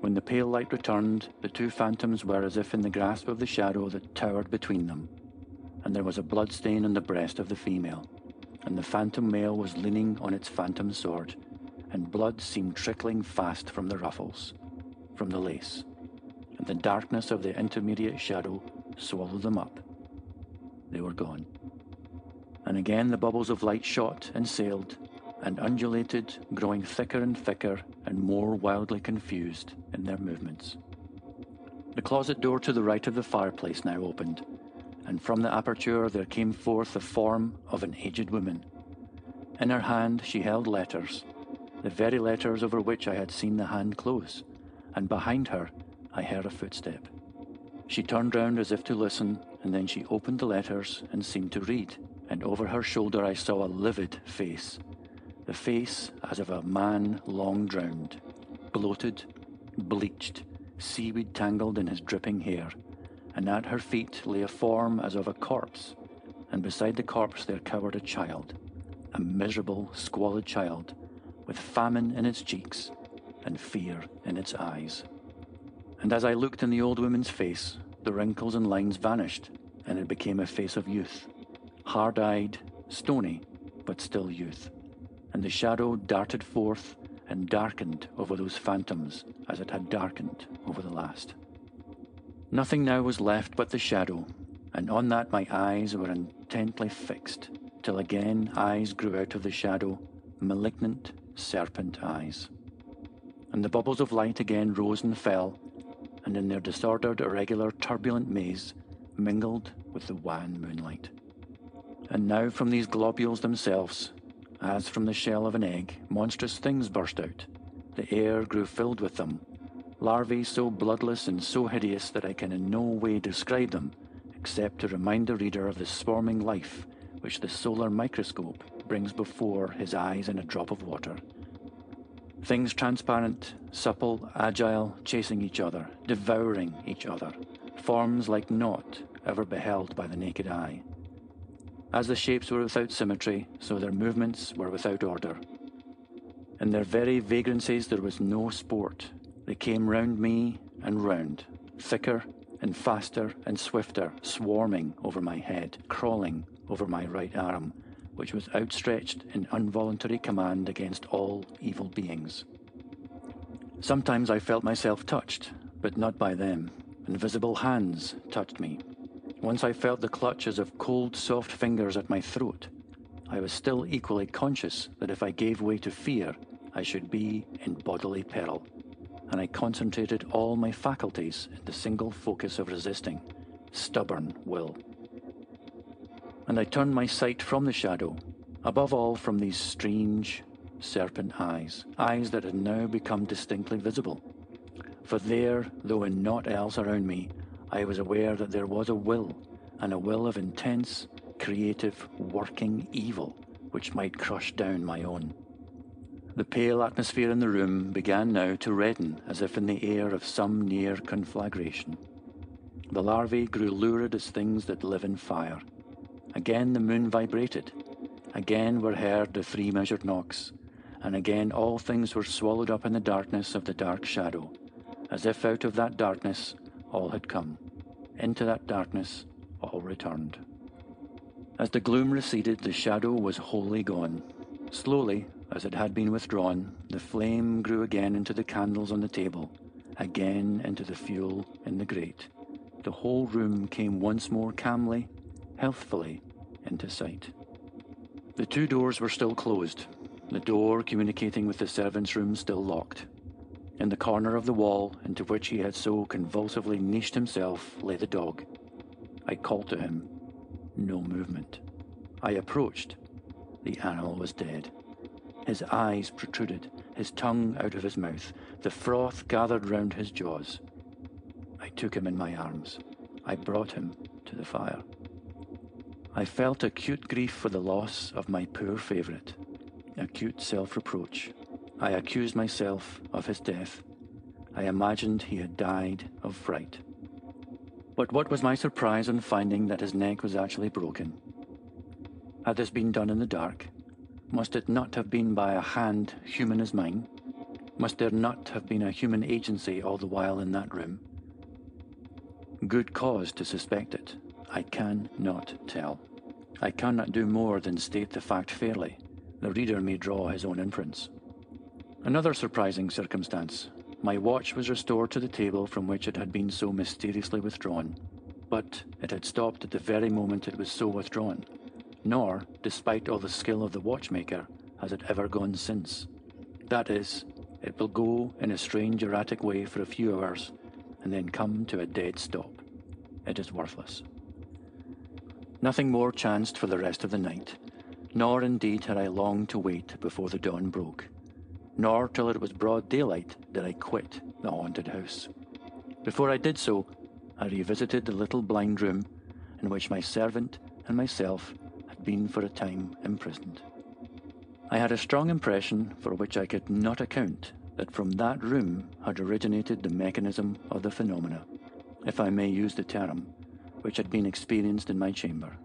When the pale light returned, the two phantoms were as if in the grasp of the shadow that towered between them, and there was a blood stain on the breast of the female. and the phantom male was leaning on its phantom sword, and blood seemed trickling fast from the ruffles, from the lace, and the darkness of the intermediate shadow swallowed them up. They were gone. And again the bubbles of light shot and sailed and undulated, growing thicker and thicker and more wildly confused in their movements. The closet door to the right of the fireplace now opened, and from the aperture there came forth the form of an aged woman. In her hand she held letters, the very letters over which I had seen the hand close, and behind her I heard a footstep. She turned round as if to listen, and then she opened the letters and seemed to read, and over her shoulder I saw a livid face, the face as of a man long drowned, bloated, bleached, seaweed tangled in his dripping hair, and at her feet lay a form as of a corpse, and beside the corpse there cowered a child, a miserable, squalid child, with famine in its cheeks and fear in its eyes. And as I looked in the old woman's face, the wrinkles and lines vanished, and it became a face of youth, hard eyed, stony, but still youth. And the shadow darted forth and darkened over those phantoms as it had darkened over the last. Nothing now was left but the shadow, and on that my eyes were intently fixed, till again eyes grew out of the shadow, malignant serpent eyes. And the bubbles of light again rose and fell, and in their disordered, irregular, turbulent maze mingled with the wan moonlight. And now from these globules themselves, as from the shell of an egg, monstrous things burst out. The air grew filled with them, larvae so bloodless and so hideous that I can in no way describe them, except to remind the reader of the swarming life which the solar microscope brings before his eyes in a drop of water. Things transparent, supple, agile, chasing each other, devouring each other, forms like naught ever beheld by the naked eye. As the shapes were without symmetry, so their movements were without order. In their very vagrancies there was no sport. They came round me and round, thicker and faster and swifter, swarming over my head, crawling over my right arm, which was outstretched in involuntary command against all evil beings. Sometimes I felt myself touched, but not by them. Invisible hands touched me. Once I felt the clutches of cold, soft fingers at my throat. I was still equally conscious that if I gave way to fear, I should be in bodily peril, and I concentrated all my faculties in the single focus of resisting stubborn will and I turned my sight from the shadow, above all from these strange serpent eyes, eyes that had now become distinctly visible. For there, though in naught else around me, I was aware that there was a will, and a will of intense, creative, working evil, which might crush down my own. The pale atmosphere in the room began now to redden as if in the air of some near conflagration. The larvae grew lurid as things that live in fire Again the moon vibrated. Again were heard the three measured knocks. And again all things were swallowed up in the darkness of the dark shadow, as if out of that darkness all had come. Into that darkness all returned. As the gloom receded, the shadow was wholly gone. Slowly, as it had been withdrawn, the flame grew again into the candles on the table, again into the fuel in the grate. The whole room came once more calmly, healthfully, into sight. The two doors were still closed, the door communicating with the servants' room still locked. In the corner of the wall into which he had so convulsively niched himself lay the dog. I called to him. No movement. I approached. The animal was dead. His eyes protruded, his tongue out of his mouth, the froth gathered round his jaws. I took him in my arms. I brought him to the fire. I felt acute grief for the loss of my poor favourite, acute self reproach. I accused myself of his death. I imagined he had died of fright. But what was my surprise on finding that his neck was actually broken? Had this been done in the dark? Must it not have been by a hand human as mine? Must there not have been a human agency all the while in that room? Good cause to suspect it. I can not tell. I cannot do more than state the fact fairly. The reader may draw his own inference. Another surprising circumstance. My watch was restored to the table from which it had been so mysteriously withdrawn, but it had stopped at the very moment it was so withdrawn, nor, despite all the skill of the watchmaker, has it ever gone since. That is, it will go in a strange erratic way for a few hours, and then come to a dead stop. It is worthless. Nothing more chanced for the rest of the night, nor indeed had I long to wait before the dawn broke, nor till it was broad daylight did I quit the haunted house. Before I did so, I revisited the little blind room in which my servant and myself had been for a time imprisoned. I had a strong impression, for which I could not account, that from that room had originated the mechanism of the phenomena, if I may use the term, which had been experienced in my chamber.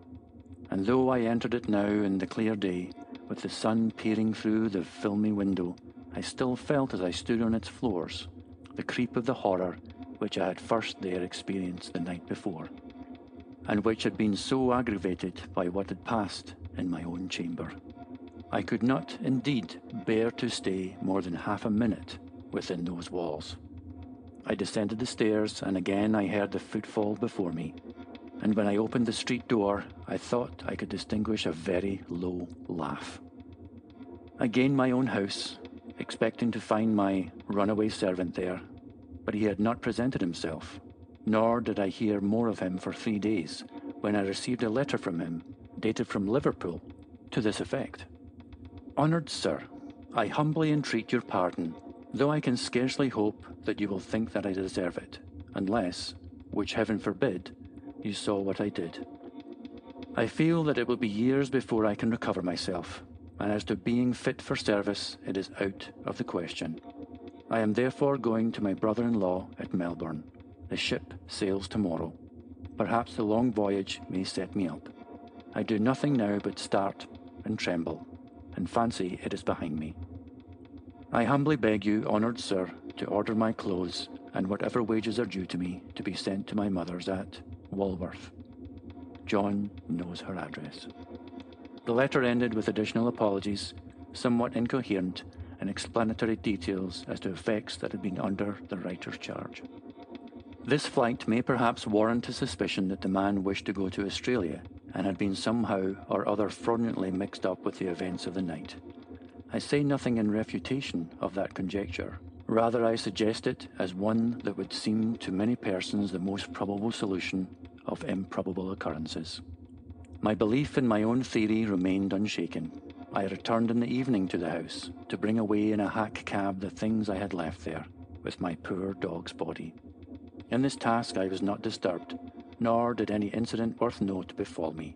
And though I entered it now in the clear day, with the sun peering through the filmy window, I still felt as I stood on its floors the creep of the horror which I had first there experienced the night before, and which had been so aggravated by what had passed in my own chamber. I could not, indeed, bear to stay more than half a minute within those walls. I descended the stairs, and again I heard the footfall before me. And when I opened the street door, I thought I could distinguish a very low laugh. I gained my own house, expecting to find my runaway servant there, but he had not presented himself, nor did I hear more of him for three days, when I received a letter from him, dated from Liverpool, to this effect. Honoured Sir, I humbly entreat your pardon, though I can scarcely hope that you will think that I deserve it, unless, which heaven forbid, you saw what I did. I feel that it will be years before I can recover myself, and as to being fit for service, it is out of the question. I am therefore going to my brother in law at Melbourne. The ship sails tomorrow. Perhaps the long voyage may set me up. I do nothing now but start and tremble and fancy it is behind me. I humbly beg you, honoured sir, to order my clothes and whatever wages are due to me to be sent to my mother's at Walworth. John knows her address. The letter ended with additional apologies, somewhat incoherent, and explanatory details as to effects that had been under the writer's charge. This flight may perhaps warrant a suspicion that the man wished to go to Australia and had been somehow or other fraudulently mixed up with the events of the night. I say nothing in refutation of that conjecture. Rather, I suggest it as one that would seem to many persons the most probable solution of improbable occurrences. My belief in my own theory remained unshaken. I returned in the evening to the house to bring away in a hack cab the things I had left there, with my poor dog's body. In this task I was not disturbed, nor did any incident worth note befall me,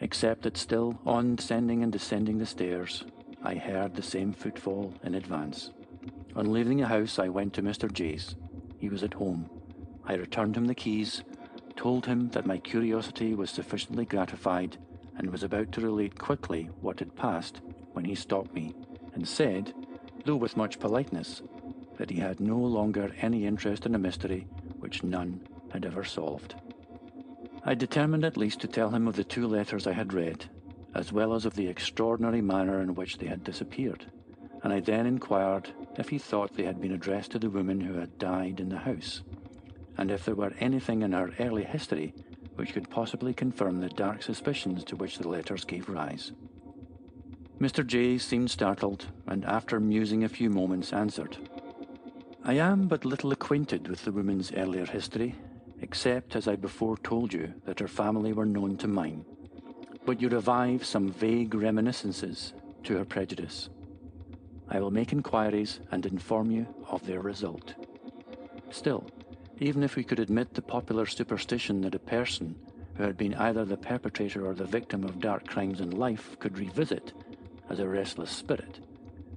except that still on ascending and descending the stairs, I heard the same footfall in advance. On leaving the house, I went to Mr. J's. He was at home. I returned him the keys, told him that my curiosity was sufficiently gratified, and was about to relate quickly what had passed when he stopped me, and said, though with much politeness, that he had no longer any interest in a mystery which none had ever solved. I determined at least to tell him of the two letters I had read, as well as of the extraordinary manner in which they had disappeared, and I then inquired if he thought they had been addressed to the woman who had died in the house, and if there were anything in her early history which could possibly confirm the dark suspicions to which the letters gave rise. Mr. J seemed startled, and after musing a few moments, answered, I am but little acquainted with the woman's earlier history, except as I before told you that her family were known to mine. But you revive some vague reminiscences to her prejudice. I will make inquiries and inform you of their result. Still, even if we could admit the popular superstition that a person who had been either the perpetrator or the victim of dark crimes in life could revisit, as a restless spirit,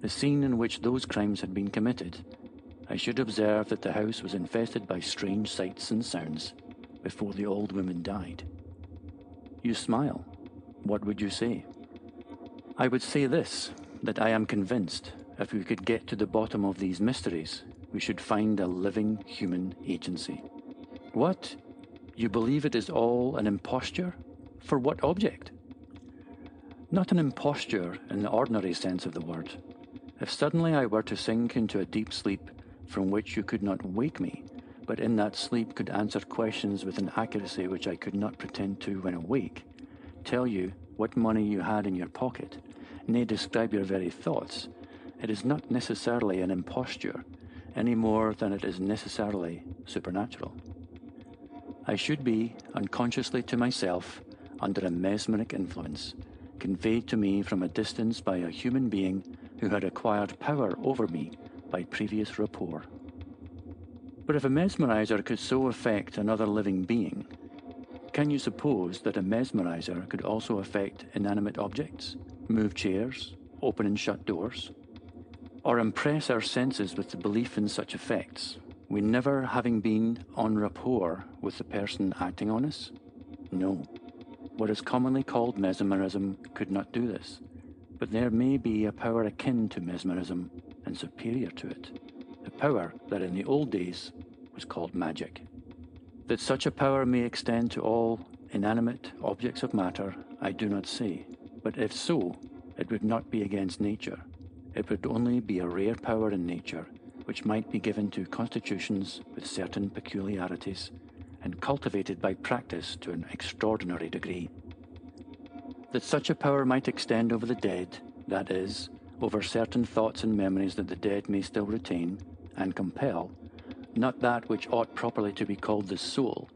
the scene in which those crimes had been committed, I should observe that the house was infested by strange sights and sounds before the old woman died. You smile. What would you say? I would say this that I am convinced if we could get to the bottom of these mysteries, we should find a living human agency. What? You believe it is all an imposture? For what object? Not an imposture in the ordinary sense of the word. If suddenly I were to sink into a deep sleep from which you could not wake me, but in that sleep could answer questions with an accuracy which I could not pretend to when awake, tell you what money you had in your pocket, nay, describe your very thoughts, it is not necessarily an imposture any more than it is necessarily supernatural. I should be, unconsciously to myself, under a mesmeric influence, conveyed to me from a distance by a human being who had acquired power over me by previous rapport. But if a mesmerizer could so affect another living being, can you suppose that a mesmerizer could also affect inanimate objects, move chairs, open and shut doors, or impress our senses with the belief in such effects, we never having been en rapport with the person acting on us? No. What is commonly called mesmerism could not do this, but there may be a power akin to mesmerism and superior to it, a power that in the old days was called magic. That such a power may extend to all inanimate objects of matter, I do not say, but if so, it would not be against nature. It would only be a rare power in nature, which might be given to constitutions with certain peculiarities, and cultivated by practice to an extraordinary degree. That such a power might extend over the dead, that is, over certain thoughts and memories that the dead may still retain, and compel, not that which ought properly to be called the soul,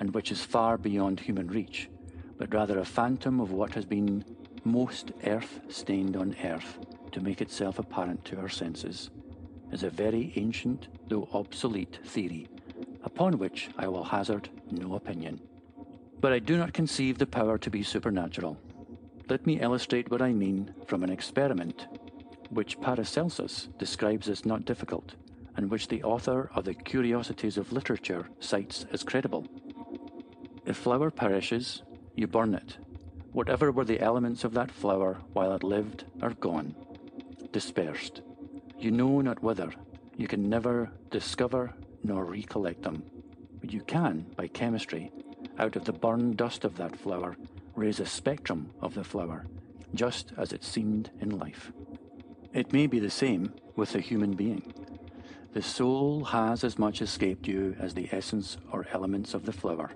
and which is far beyond human reach, but rather a phantom of what has been most earth stained on earth to make itself apparent to our senses, is a very ancient, though obsolete, theory, upon which I will hazard no opinion. But I do not conceive the power to be supernatural. Let me illustrate what I mean from an experiment, which Paracelsus describes as not difficult, and which the author of the Curiosities of Literature cites as credible. If flower perishes, you burn it. Whatever were the elements of that flower while it lived are gone, dispersed. You know not whither. You can never discover nor recollect them. But you can, by chemistry, out of the burned dust of that flower, raise a spectrum of the flower, just as it seemed in life. It may be the same with the human being. The soul has as much escaped you as the essence or elements of the flower.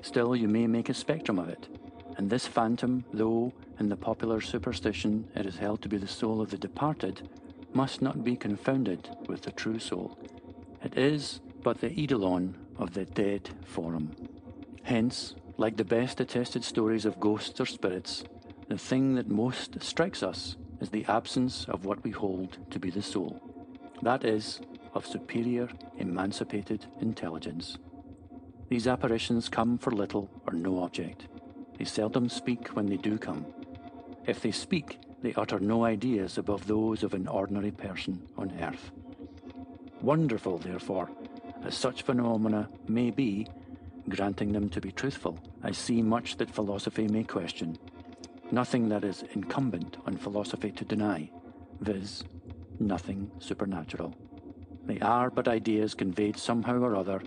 Still, you may make a spectrum of it, and this phantom, though in the popular superstition it is held to be the soul of the departed, must not be confounded with the true soul. It is but the eidolon of the dead form. Hence, like the best attested stories of ghosts or spirits, the thing that most strikes us is the absence of what we hold to be the soul. That is, of superior, emancipated intelligence. These apparitions come for little or no object. They seldom speak when they do come. If they speak, they utter no ideas above those of an ordinary person on earth. Wonderful, therefore, as such phenomena may be, granting them to be truthful, I see much that philosophy may question, nothing that is incumbent on philosophy to deny, viz., nothing supernatural. They are but ideas conveyed somehow or other,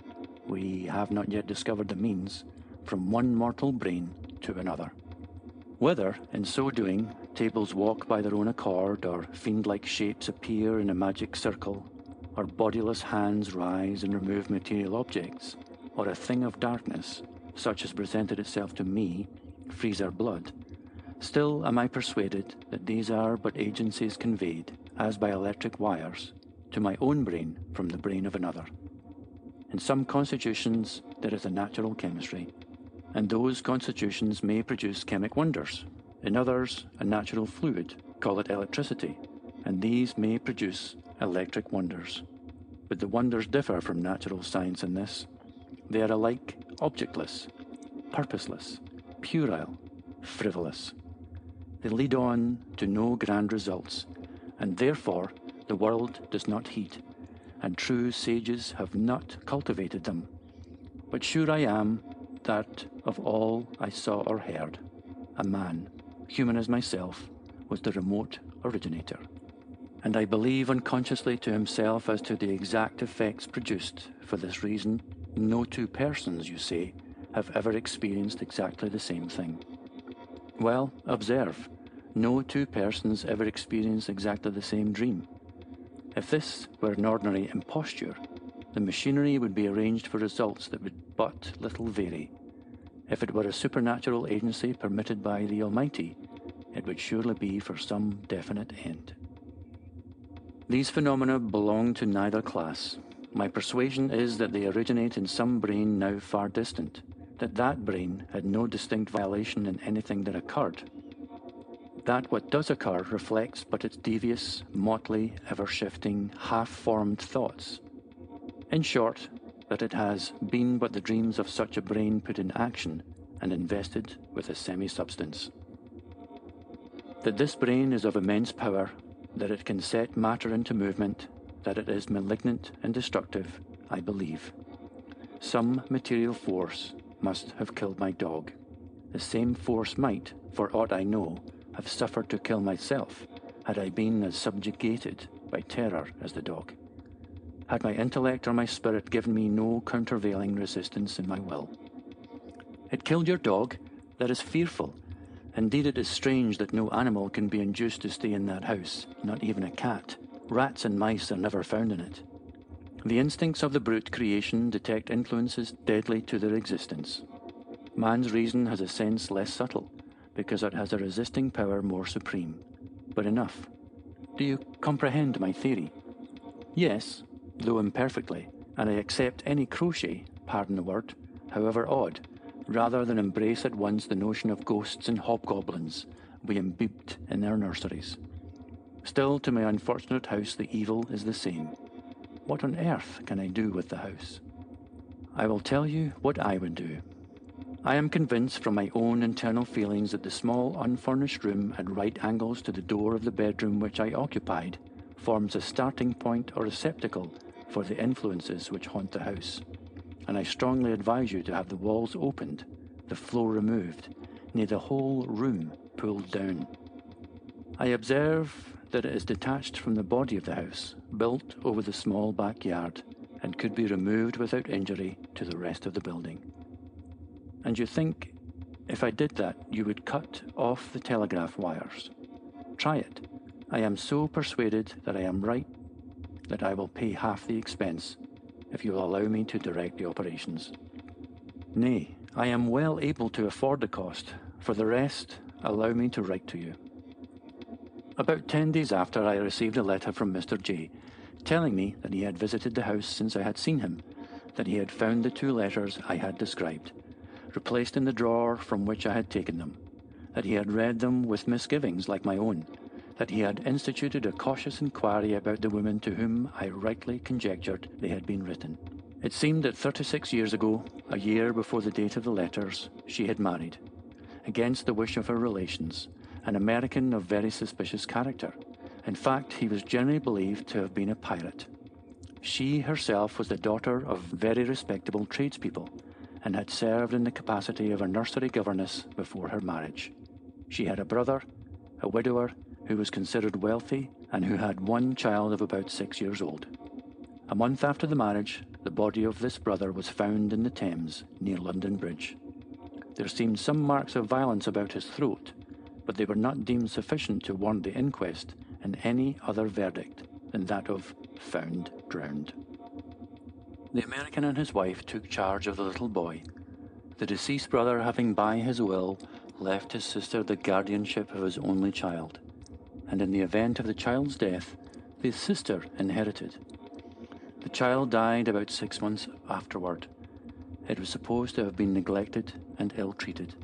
we have not yet discovered the means, from one mortal brain to another. Whether, in so doing, tables walk by their own accord, or fiend like shapes appear in a magic circle, or bodiless hands rise and remove material objects, or a thing of darkness, such as presented itself to me, freeze our blood, still am I persuaded that these are but agencies conveyed, as by electric wires, to my own brain from the brain of another. In some constitutions there is a natural chemistry, and those constitutions may produce chemic wonders. In others, a natural fluid, call it electricity, and these may produce electric wonders. But the wonders differ from natural science in this. They are alike objectless, purposeless, puerile, frivolous. They lead on to no grand results, and therefore the world does not heed, and true sages have not cultivated them. But sure I am that of all I saw or heard, a man, human as myself, was the remote originator. And I believe unconsciously to himself as to the exact effects produced. For this reason, no two persons, you say, have ever experienced exactly the same thing. Well, observe, no two persons ever experience exactly the same dream. If this were an ordinary imposture, the machinery would be arranged for results that would but little vary. If it were a supernatural agency permitted by the Almighty, it would surely be for some definite end. These phenomena belong to neither class. My persuasion is that they originate in some brain now far distant, that that brain had no distinct violation in anything that occurred. That what does occur reflects but its devious, motley, ever shifting, half formed thoughts. In short, that it has been but the dreams of such a brain put in action and invested with a semi substance. That this brain is of immense power, that it can set matter into movement, that it is malignant and destructive, I believe. Some material force must have killed my dog. The same force might, for aught I know, have suffered to kill myself had I been as subjugated by terror as the dog. Had my intellect or my spirit given me no countervailing resistance in my will. It killed your dog? That is fearful. Indeed, it is strange that no animal can be induced to stay in that house, not even a cat. Rats and mice are never found in it. The instincts of the brute creation detect influences deadly to their existence. Man's reason has a sense less subtle, because it has a resisting power more supreme. But enough. Do you comprehend my theory? Yes, though imperfectly, and I accept any crochet, pardon the word, however odd, rather than embrace at once the notion of ghosts and hobgoblins we imbibed in our nurseries. Still, to my unfortunate house, the evil is the same. What on earth can I do with the house? I will tell you what I would do. I am convinced from my own internal feelings that the small unfurnished room at right angles to the door of the bedroom which I occupied forms a starting point or receptacle for the influences which haunt the house. And I strongly advise you to have the walls opened, the floor removed, nay, the whole room pulled down. I observe that it is detached from the body of the house, built over the small backyard, and could be removed without injury to the rest of the building. And you think, if I did that, you would cut off the telegraph wires. Try it. I am so persuaded that I am right that I will pay half the expense if you will allow me to direct the operations. Nay, I am well able to afford the cost. For the rest, allow me to write to you. About ten days after, I received a letter from Mr. J, telling me that he had visited the house since I had seen him, that he had found the two letters I had described, replaced in the drawer from which I had taken them, that he had read them with misgivings like my own, that he had instituted a cautious inquiry about the woman to whom I rightly conjectured they had been written. It seemed that thirty six years ago, a year before the date of the letters, she had married, against the wish of her relations, an American of very suspicious character. In fact, he was generally believed to have been a pirate. She herself was the daughter of very respectable tradespeople and had served in the capacity of a nursery governess before her marriage. She had a brother, a widower, who was considered wealthy and who had one child of about six years old. A month after the marriage, the body of this brother was found in the Thames near London Bridge. There seemed some marks of violence about his throat, but they were not deemed sufficient to warrant the inquest in any other verdict than that of found drowned. The American and his wife took charge of the little boy, the deceased brother having by his will left his sister the guardianship of his only child, and in the event of the child's death, the sister inherited. The child died about six months afterward. It was supposed to have been neglected and ill treated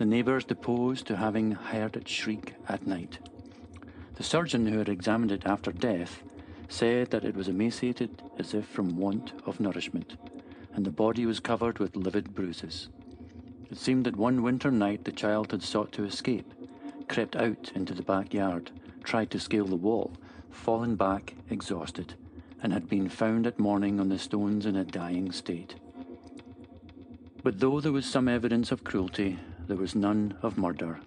the neighbours deposed to having heard it shriek at night. The surgeon who had examined it after death said that it was emaciated as if from want of nourishment, and the body was covered with livid bruises. It seemed that one winter night the child had sought to escape, crept out into the backyard, tried to scale the wall, fallen back exhausted, and had been found at morning on the stones in a dying state. But though there was some evidence of cruelty, there was none of murder,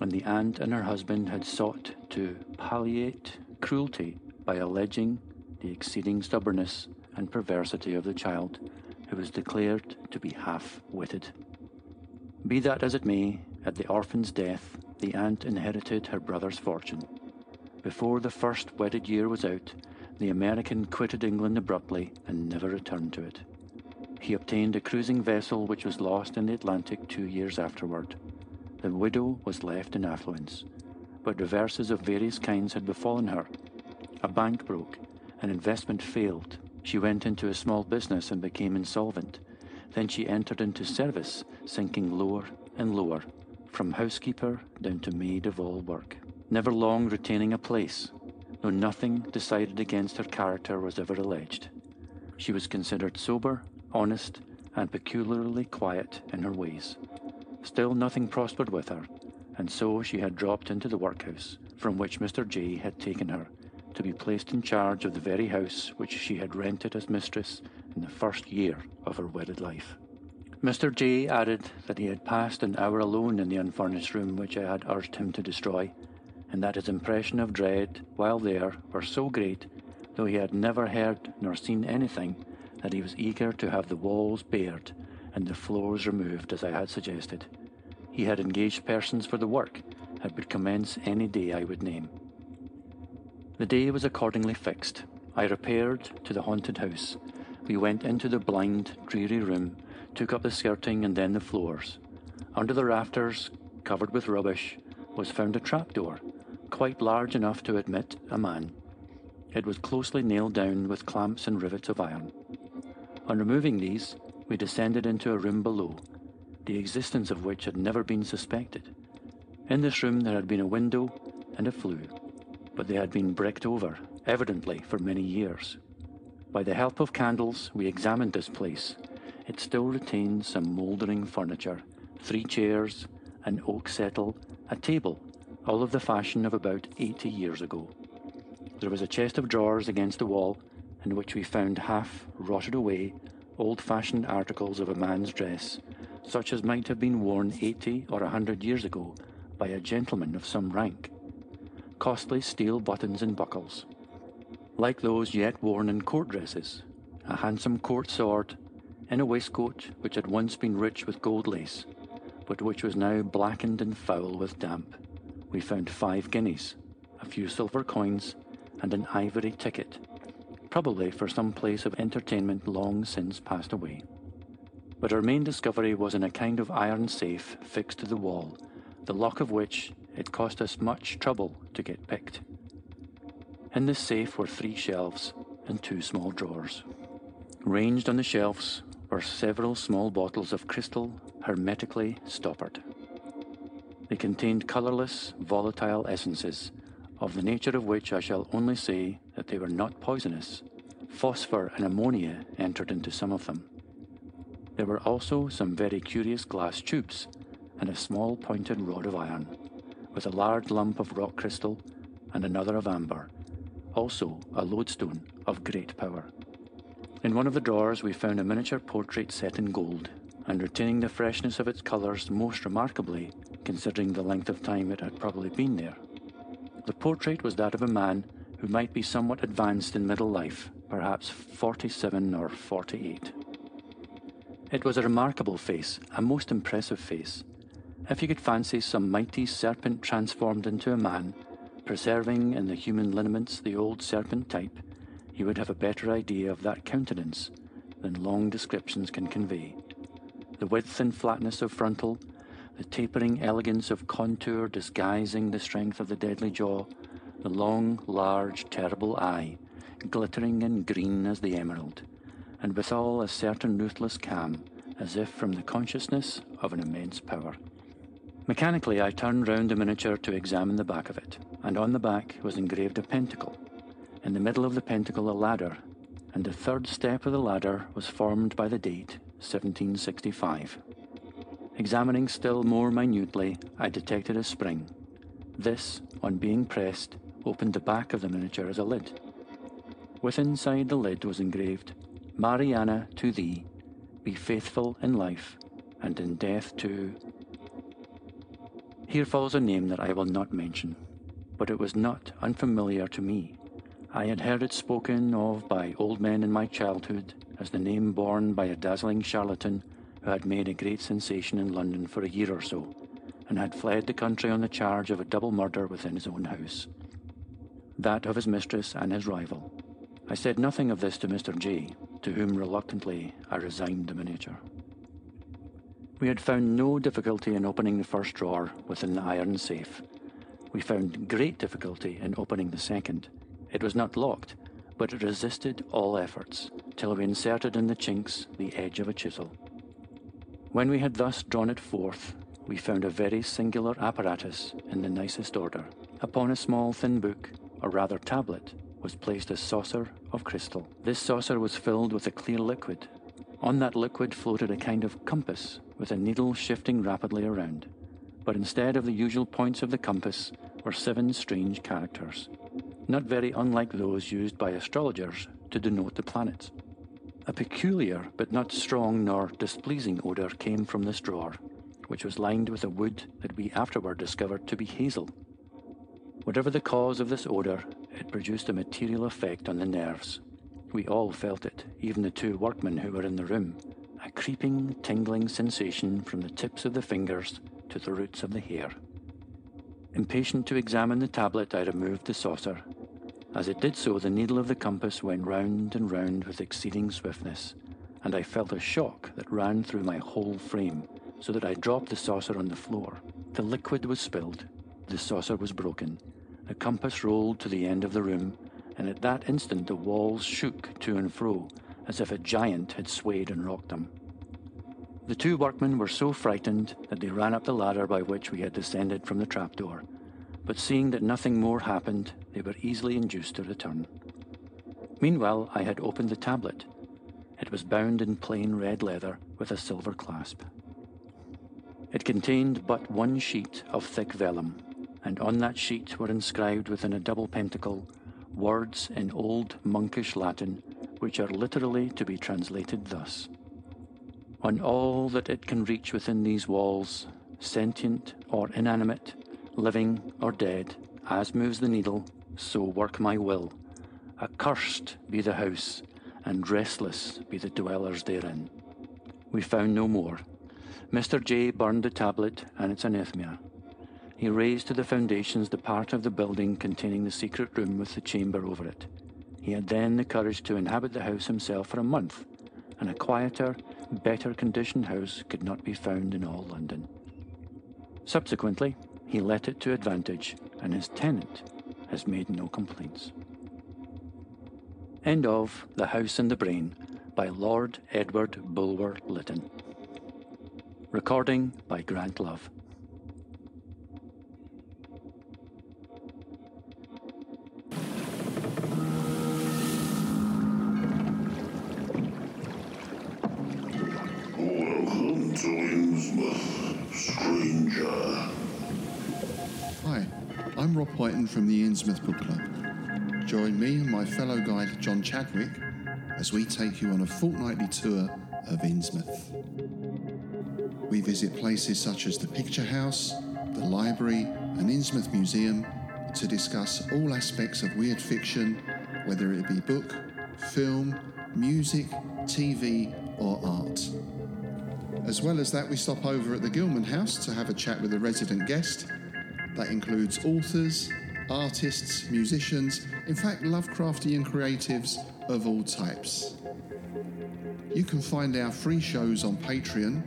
and the aunt and her husband had sought to palliate cruelty by alleging the exceeding stubbornness and perversity of the child, who was declared to be half witted. Be that as it may, at the orphan's death, the aunt inherited her brother's fortune. Before the first wedded year was out, the American quitted England abruptly and never returned to it. He obtained a cruising vessel which was lost in the Atlantic two years afterward. The widow was left in affluence, but reverses of various kinds had befallen her. A bank broke, an investment failed. She went into a small business and became insolvent. Then she entered into service, sinking lower and lower, from housekeeper down to maid of all work, never long retaining a place, though nothing decided against her character was ever alleged. She was considered sober, honest, and peculiarly quiet in her ways. Still, nothing prospered with her, and so she had dropped into the workhouse from which Mr. J had taken her to be placed in charge of the very house which she had rented as mistress in the first year of her wedded life. Mr. J added that he had passed an hour alone in the unfurnished room which I had urged him to destroy, and that his impression of dread while there were so great, though he had never heard nor seen anything, that he was eager to have the walls bared and the floors removed as I had suggested. He had engaged persons for the work, and would commence any day I would name. The day was accordingly fixed. I repaired to the haunted house. We went into the blind, dreary room, took up the skirting and then the floors. Under the rafters, covered with rubbish, was found a trapdoor, quite large enough to admit a man. It was closely nailed down with clamps and rivets of iron. On removing these, we descended into a room below, the existence of which had never been suspected. In this room there had been a window and a flue but they had been bricked over, evidently for many years. By the help of candles, we examined this place. It still retains some mouldering furniture, three chairs, an oak settle, a table, all of the fashion of about eighty years ago. There was a chest of drawers against the wall, in which we found half rotted away old fashioned articles of a man's dress, such as might have been worn eighty or a hundred years ago by a gentleman of some rank costly steel buttons and buckles, like those yet worn in court dresses, a handsome court sword, and a waistcoat which had once been rich with gold lace, but which was now blackened and foul with damp. We found five guineas, a few silver coins, and an ivory ticket, probably for some place of entertainment long since passed away. But our main discovery was in a kind of iron safe fixed to the wall, the lock of which it cost us much trouble to get picked. In this safe were three shelves and two small drawers. Ranged on the shelves were several small bottles of crystal hermetically stoppered. They contained colourless, volatile essences, of the nature of which I shall only say that they were not poisonous. Phosphor and ammonia entered into some of them. There were also some very curious glass tubes and a small pointed rod of iron with a large lump of rock crystal and another of amber, also a lodestone of great power. In one of the drawers we found a miniature portrait set in gold, and retaining the freshness of its colours most remarkably, considering the length of time it had probably been there. The portrait was that of a man who might be somewhat advanced in middle life, perhaps 47 or 48. It was a remarkable face, a most impressive face, if you could fancy some mighty serpent transformed into a man, preserving in the human lineaments the old serpent type, you would have a better idea of that countenance than long descriptions can convey. The width and flatness of frontal, the tapering elegance of contour disguising the strength of the deadly jaw, the long, large, terrible eye, glittering and green as the emerald, and withal a certain ruthless calm, as if from the consciousness of an immense power. Mechanically, I turned round the miniature to examine the back of it, and on the back was engraved a pentacle. In the middle of the pentacle, a ladder, and the third step of the ladder was formed by the date 1765. Examining still more minutely, I detected a spring. This, on being pressed, opened the back of the miniature as a lid. Within inside the lid was engraved, Mariana to thee, be faithful in life, and in death too. here follows a name that I will not mention, but it was not unfamiliar to me. I had heard it spoken of by old men in my childhood as the name borne by a dazzling charlatan who had made a great sensation in London for a year or so, and had fled the country on the charge of a double murder within his own house that of his mistress and his rival. I said nothing of this to Mr. J, to whom reluctantly I resigned the miniature. We had found no difficulty in opening the first drawer within the iron safe. We found great difficulty in opening the second. It was not locked, but it resisted all efforts till we inserted in the chinks the edge of a chisel. When we had thus drawn it forth, we found a very singular apparatus in the nicest order. Upon a small thin book, or rather tablet, was placed a saucer of crystal. This saucer was filled with a clear liquid. On that liquid floated a kind of compass with a needle shifting rapidly around. But instead of the usual points of the compass were seven strange characters, not very unlike those used by astrologers to denote the planets. A peculiar but not strong nor displeasing odour came from this drawer, which was lined with a wood that we afterward discovered to be hazel. Whatever the cause of this odour, it produced a material effect on the nerves. We all felt it, even the two workmen who were in the room, a creeping, tingling sensation from the tips of the fingers to the roots of the hair. Impatient to examine the tablet, I removed the saucer. As it did so, the needle of the compass went round and round with exceeding swiftness, and I felt a shock that ran through my whole frame, so that I dropped the saucer on the floor. The liquid was spilled, the saucer was broken, the compass rolled to the end of the room, and at that instant the walls shook to and fro as if a giant had swayed and rocked them. The two workmen were so frightened that they ran up the ladder by which we had descended from the trapdoor, but seeing that nothing more happened, they were easily induced to return. Meanwhile, I had opened the tablet. It was bound in plain red leather with a silver clasp. It contained but one sheet of thick vellum, and on that sheet were inscribed within a double pentacle words in old monkish Latin, which are literally to be translated thus On all that it can reach within these walls, sentient or inanimate, living or dead, as moves the needle, so work my will. Accursed be the house, and restless be the dwellers therein. We found no more. Mr. J burned the tablet and its anathema. He razed to the foundations the part of the building containing the secret room with the chamber over it. He had then the courage to inhabit the house himself for a month, and a quieter, better conditioned house could not be found in all London. Subsequently, he let it to advantage, and his tenant has made no complaints. End of The House and the Brain by Lord Edward Bulwer Lytton. Recording by Grant Love. Welcome to Innsmouth, stranger. Hi, I'm Rob Whiten from the Innsmouth Book Club. Join me and my fellow guide John Chadwick as we take you on a fortnightly tour of Innsmouth. We visit places such as the Picture House, the Library, and Innsmouth Museum to discuss all aspects of weird fiction, whether it be book, film, music, TV, or art. As well as that, we stop over at the Gilman House to have a chat with a resident guest. That includes authors, artists, musicians, in fact, Lovecraftian creatives of all types. You can find our free shows on Patreon,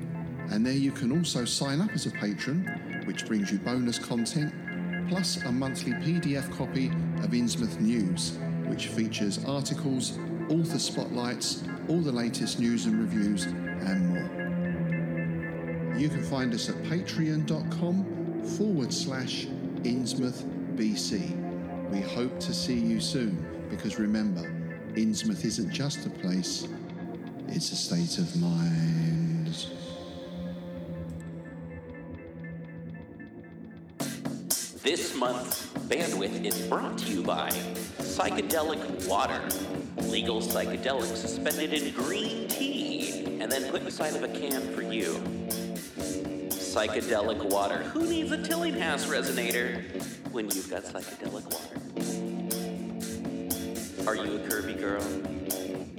and there you can also sign up as a patron, which brings you bonus content, plus a monthly PDF copy of Innsmouth News, which features articles, author spotlights, all the latest news and reviews, and more. You can find us at patreon.com forward slash Innsmouth BC. We hope to see you soon because remember, Innsmouth isn't just a place, it's a state of mind. This month's bandwidth is brought to you by Psychedelic Water. Legal psychedelic suspended in green tea and then put inside of a can for you. Psychedelic Water. Who needs a Tillinghast resonator when you've got psychedelic water? Are you a curvy girl?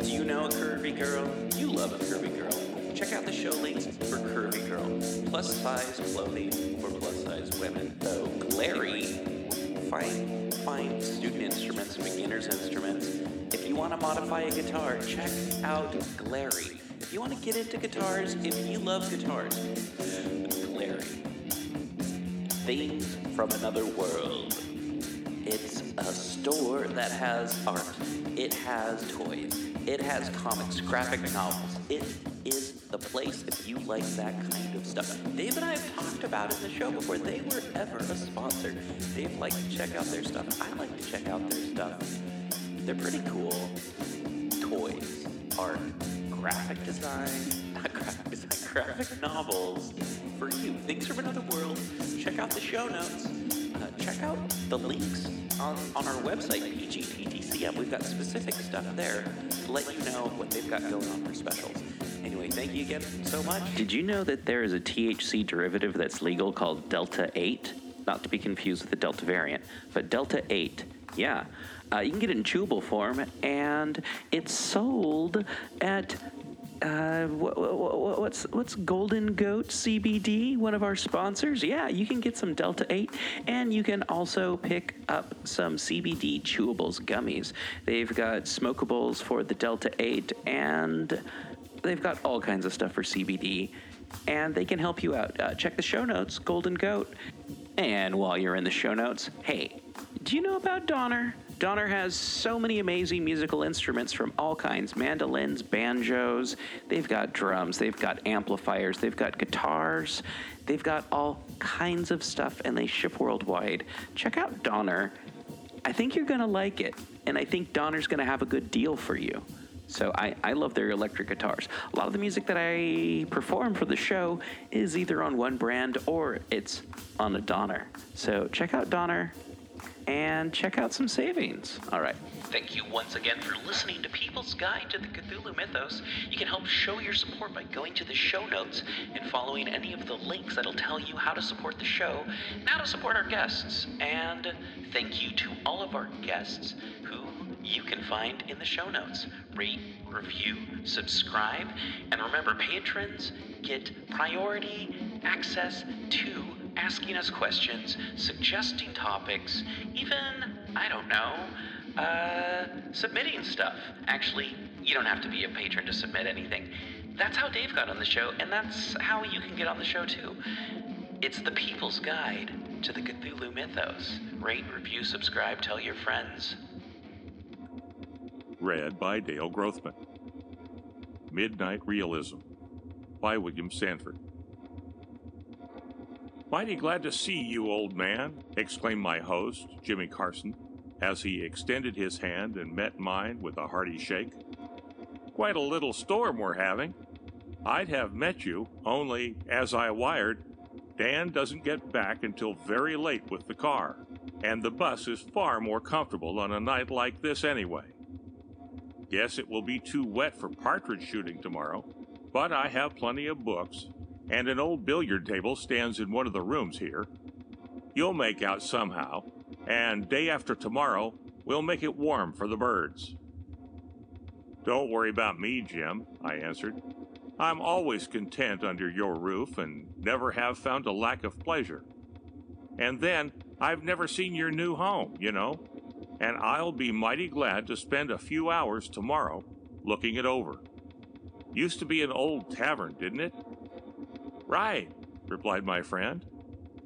Do you know a curvy girl? You love a curvy girl. check out the show links for Curvy Girl, plus size clothing for plus size women. Oh, so, Glarry, fine, fine student instruments, beginner's instruments. If you want to modify a guitar, check out Glarry. If you want to get into guitars, if you love guitars. Things from another world. It's a store that has art. It has toys. It has comics, graphic novels. It is the place if you like that kind of stuff. Dave and I have talked about it in the show before they were ever a sponsor. Dave likes to check out their stuff. I like to check out their stuff. They're pretty cool. Toys, art, graphic design, not graphic design, graphic novels for you. Things from another world. Check out the show notes. Uh, check out the links on, on our website, PGTTCM. We've got specific stuff there to let you know what they've got going on for specials. Anyway, thank you again so much. Did you know that there is a THC derivative that's legal called Delta 8? Not to be confused with the Delta variant, but Delta 8. Yeah. Uh, you can get it in chewable form, and it's sold at uh, wh- wh- what's what's Golden Goat CBD, one of our sponsors? Yeah, you can get some Delta 8, and you can also pick up some CBD chewables gummies. They've got smokables for the Delta 8, and they've got all kinds of stuff for CBD, and they can help you out. Uh, check the show notes, Golden Goat. And while you're in the show notes, hey, do you know about Donner? Donner has so many amazing musical instruments from all kinds mandolins, banjos, they've got drums, they've got amplifiers, they've got guitars, they've got all kinds of stuff, and they ship worldwide. Check out Donner. I think you're going to like it, and I think Donner's going to have a good deal for you. So I, I love their electric guitars. A lot of the music that I perform for the show is either on one brand or it's on a Donner. So check out Donner and check out some savings. All right. Thank you once again for listening to People's Guide to the Cthulhu Mythos. You can help show your support by going to the show notes and following any of the links that'll tell you how to support the show and how to support our guests. And thank you to all of our guests who you can find in the show notes. Rate, review, subscribe, and remember, patrons get priority access to asking us questions, suggesting topics, even, I don't know, uh, submitting stuff. Actually, you don't have to be a patron to submit anything. That's how Dave got on the show, and that's how you can get on the show too. It's the People's Guide to the Cthulhu Mythos. Rate, review, subscribe, tell your friends. Read by Dale Grothman. Midnight Realism by William Sanford. Mighty glad to see you, old man, exclaimed my host, Jimmy Carson, as he extended his hand and met mine with a hearty shake. Quite a little storm we're having. I'd have met you, only, as I wired, Dan doesn't get back until very late with the car, and the bus is far more comfortable on a night like this anyway. Guess it will be too wet for partridge shooting tomorrow, but I have plenty of books, and an old billiard table stands in one of the rooms here. You'll make out somehow, and day after tomorrow, we'll make it warm for the birds. Don't worry about me, Jim, I answered. I'm always content under your roof and never have found a lack of pleasure. And then, I've never seen your new home, you know, and I'll be mighty glad to spend a few hours tomorrow looking it over. Used to be an old tavern, didn't it? Right, replied my friend.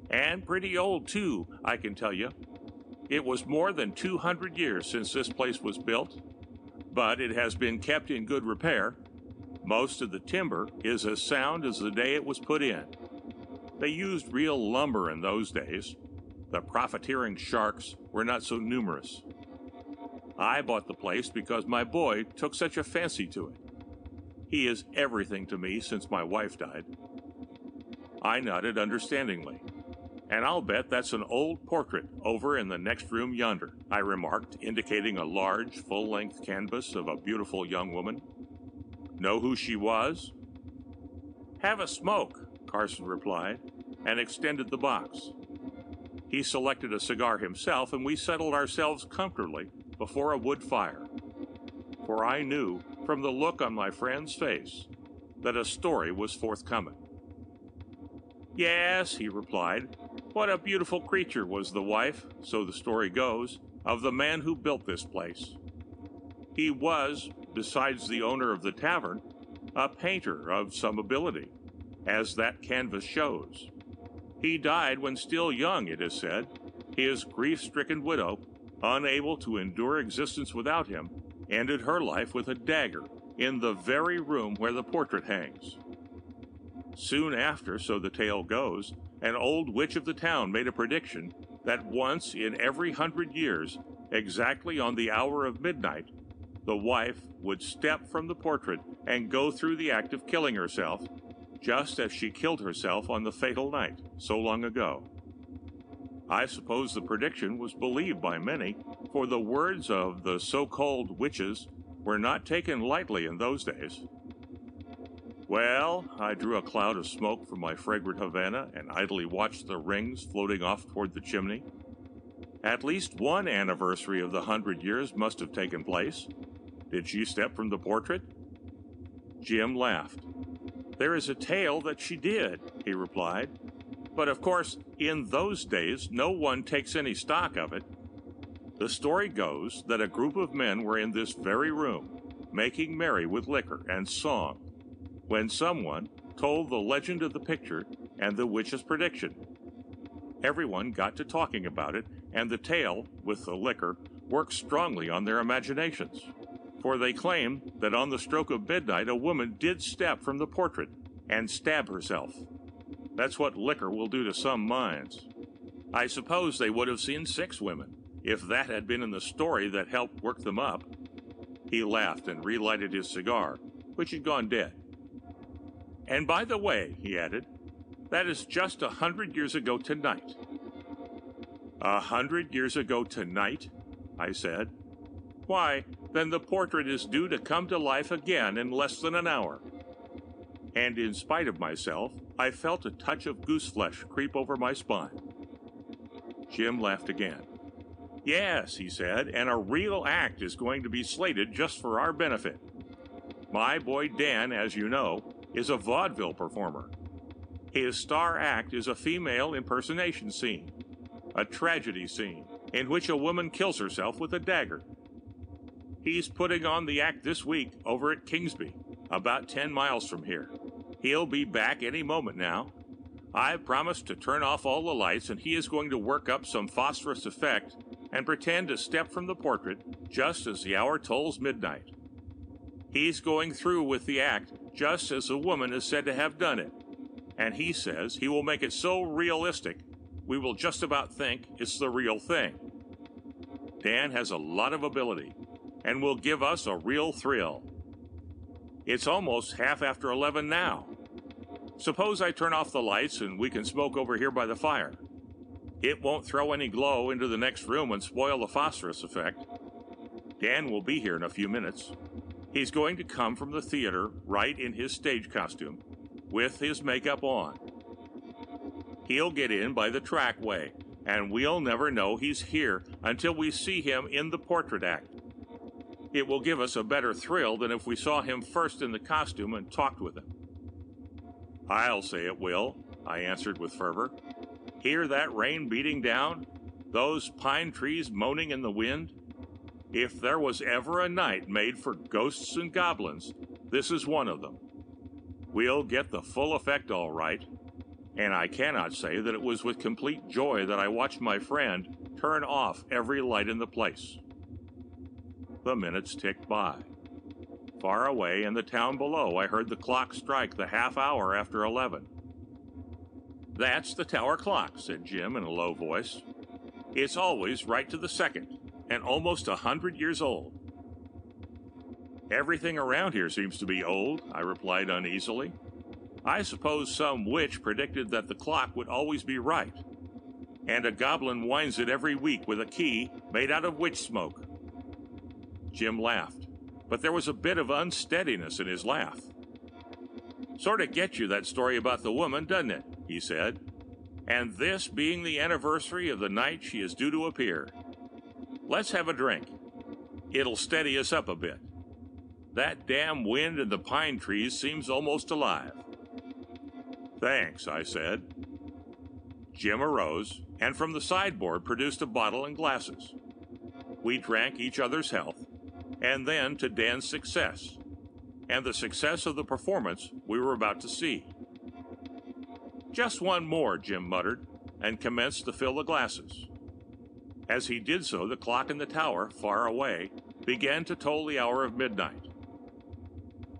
And pretty old, too, I can tell you. It was more than 200 years since this place was built, but it has been kept in good repair. Most of the timber is as sound as the day it was put in. They used real lumber in those days. The profiteering sharks were not so numerous. I bought the place because my boy took such a fancy to it. He is everything to me since my wife died. I nodded understandingly. And I'll bet that's an old portrait over in the next room yonder, I remarked, indicating a large, full length canvas of a beautiful young woman. Know who she was? Have a smoke, Carson replied, and extended the box. He selected a cigar himself, and we settled ourselves comfortably before a wood fire. For I knew, from the look on my friend's face, that a story was forthcoming. Yes, he replied. What a beautiful creature was the wife, so the story goes, of the man who built this place. He was, besides the owner of the tavern, a painter of some ability, as that canvas shows. He died when still young, it is said. His grief stricken widow, unable to endure existence without him, ended her life with a dagger in the very room where the portrait hangs. Soon after, so the tale goes, an old witch of the town made a prediction that once in every hundred years, exactly on the hour of midnight, the wife would step from the portrait and go through the act of killing herself, just as she killed herself on the fatal night so long ago. I suppose the prediction was believed by many, for the words of the so called witches were not taken lightly in those days. Well, I drew a cloud of smoke from my fragrant Havana and idly watched the rings floating off toward the chimney. At least one anniversary of the hundred years must have taken place. Did she step from the portrait? Jim laughed. There is a tale that she did, he replied. But of course, in those days, no one takes any stock of it. The story goes that a group of men were in this very room, making merry with liquor and song when someone told the legend of the picture and the witch's prediction. Everyone got to talking about it, and the tale, with the liquor, worked strongly on their imaginations. For they claim that on the stroke of midnight a woman did step from the portrait and stab herself. That's what liquor will do to some minds. I suppose they would have seen six women, if that had been in the story that helped work them up. He laughed and relighted his cigar, which had gone dead. And by the way, he added, that is just a hundred years ago tonight. A hundred years ago tonight? I said. Why, then the portrait is due to come to life again in less than an hour. And in spite of myself, I felt a touch of goose flesh creep over my spine. Jim laughed again. Yes, he said, and a real act is going to be slated just for our benefit. My boy Dan, as you know, is a vaudeville performer. His star act is a female impersonation scene, a tragedy scene in which a woman kills herself with a dagger. He's putting on the act this week over at Kingsby, about 10 miles from here. He'll be back any moment now. I've promised to turn off all the lights, and he is going to work up some phosphorus effect and pretend to step from the portrait just as the hour tolls midnight. He's going through with the act just as the woman is said to have done it. And he says he will make it so realistic, we will just about think it's the real thing. Dan has a lot of ability and will give us a real thrill. It's almost half after 11 now. Suppose I turn off the lights and we can smoke over here by the fire. It won't throw any glow into the next room and spoil the phosphorus effect. Dan will be here in a few minutes. He's going to come from the theater right in his stage costume, with his makeup on. He'll get in by the trackway, and we'll never know he's here until we see him in the portrait act. It will give us a better thrill than if we saw him first in the costume and talked with him. I'll say it will, I answered with fervor. Hear that rain beating down? Those pine trees moaning in the wind? If there was ever a night made for ghosts and goblins, this is one of them. We'll get the full effect all right, and I cannot say that it was with complete joy that I watched my friend turn off every light in the place. The minutes ticked by. Far away in the town below, I heard the clock strike the half hour after eleven. That's the tower clock, said Jim in a low voice. It's always right to the second and almost a hundred years old. Everything around here seems to be old, I replied uneasily. I suppose some witch predicted that the clock would always be right, and a goblin winds it every week with a key made out of witch smoke. Jim laughed, but there was a bit of unsteadiness in his laugh. Sort of gets you that story about the woman, doesn't it? he said. And this being the anniversary of the night she is due to appear. Let's have a drink. It'll steady us up a bit. That damn wind in the pine trees seems almost alive. Thanks, I said. Jim arose and from the sideboard produced a bottle and glasses. We drank each other's health, and then to Dan's success, and the success of the performance we were about to see. Just one more, Jim muttered, and commenced to fill the glasses. As he did so, the clock in the tower, far away, began to toll the hour of midnight.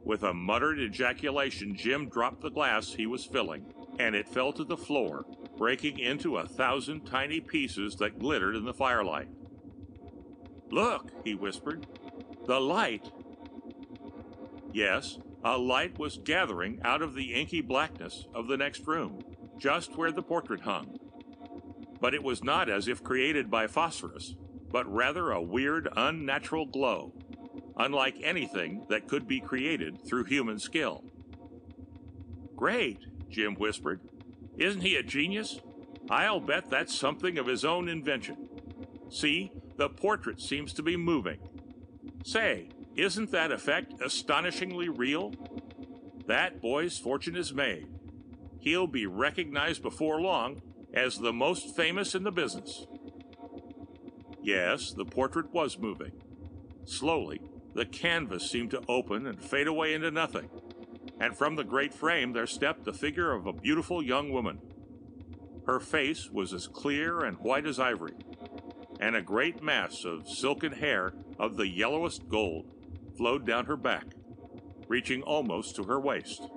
With a muttered ejaculation, Jim dropped the glass he was filling, and it fell to the floor, breaking into a thousand tiny pieces that glittered in the firelight. Look, he whispered, the light. Yes, a light was gathering out of the inky blackness of the next room, just where the portrait hung. But it was not as if created by phosphorus, but rather a weird, unnatural glow, unlike anything that could be created through human skill. Great, Jim whispered. Isn't he a genius? I'll bet that's something of his own invention. See, the portrait seems to be moving. Say, isn't that effect astonishingly real? That boy's fortune is made. He'll be recognized before long as the most famous in the business. Yes, the portrait was moving. Slowly, the canvas seemed to open and fade away into nothing and from the great frame there stepped the figure of a beautiful young woman. Her face was as clear and white as ivory, and a great mass of silken hair of the yellowest gold flowed down her back, reaching almost to her waist.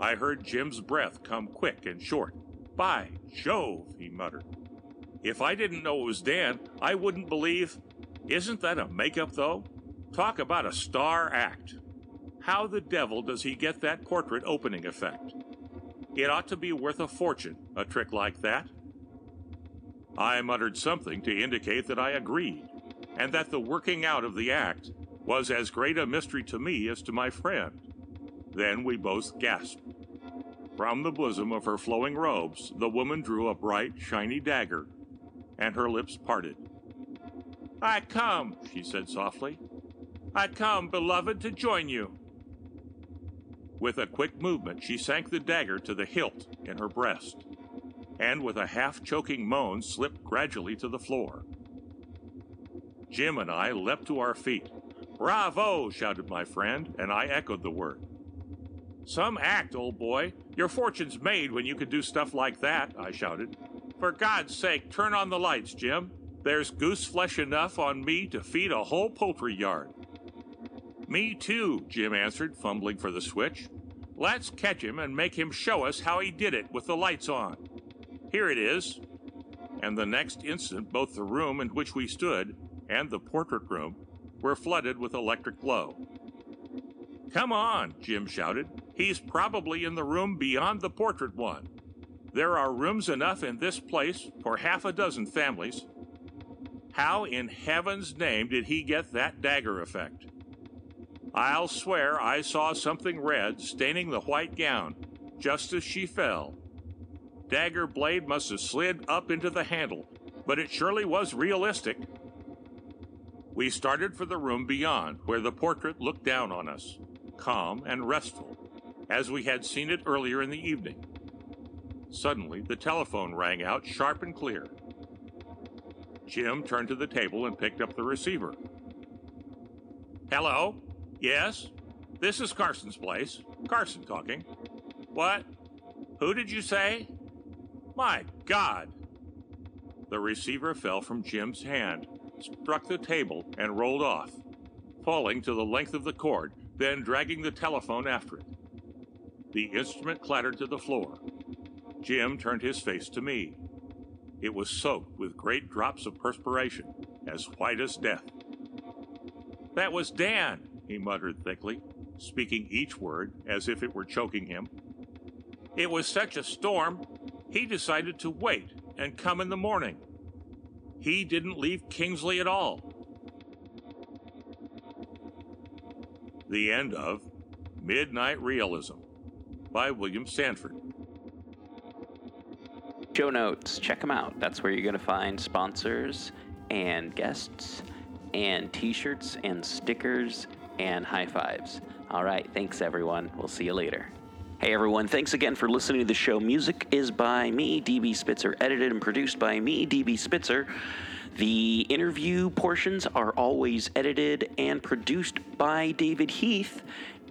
I heard Jim's breath come quick and short. By Jove, he muttered. If I didn't know it was Dan, I wouldn't believe. Isn't that a makeup, though? Talk about a star act. How the devil does he get that portrait opening effect? It ought to be worth a fortune, a trick like that. I muttered something to indicate that I agreed, and that the working out of the act was as great a mystery to me as to my friend. Then we both gasped. From the bosom of her flowing robes, the woman drew a bright, shiny dagger, and her lips parted. I come, she said softly. I come, beloved, to join you. With a quick movement, she sank the dagger to the hilt in her breast, and with a half choking moan, slipped gradually to the floor. Jim and I leapt to our feet. Bravo! shouted my friend, and I echoed the word. Some act, old boy. Your fortune's made when you can do stuff like that, I shouted. For God's sake, turn on the lights, Jim. There's goose flesh enough on me to feed a whole poultry yard. Me too, Jim answered, fumbling for the switch. Let's catch him and make him show us how he did it with the lights on. Here it is. And the next instant, both the room in which we stood and the portrait room were flooded with electric glow. Come on, Jim shouted. He's probably in the room beyond the portrait one. There are rooms enough in this place for half a dozen families. How in heaven's name did he get that dagger effect? I'll swear I saw something red staining the white gown just as she fell. Dagger blade must have slid up into the handle, but it surely was realistic. We started for the room beyond, where the portrait looked down on us, calm and restful, as we had seen it earlier in the evening. Suddenly, the telephone rang out sharp and clear. Jim turned to the table and picked up the receiver. Hello? Yes? This is Carson's place. Carson talking. What? Who did you say? My God! The receiver fell from Jim's hand, struck the table, and rolled off, falling to the length of the cord, then dragging the telephone after it. The instrument clattered to the floor. Jim turned his face to me. It was soaked with great drops of perspiration, as white as death. That was Dan, he muttered thickly, speaking each word as if it were choking him. It was such a storm, he decided to wait and come in the morning. He didn't leave Kingsley at all. The end of Midnight Realism by William Sanford. Show notes, check them out. That's where you're going to find sponsors and guests and t shirts and stickers and high fives. All right, thanks everyone. We'll see you later. Hey everyone, thanks again for listening to the show. Music is by me, DB Spitzer, edited and produced by me, DB Spitzer. The interview portions are always edited and produced by David Heath.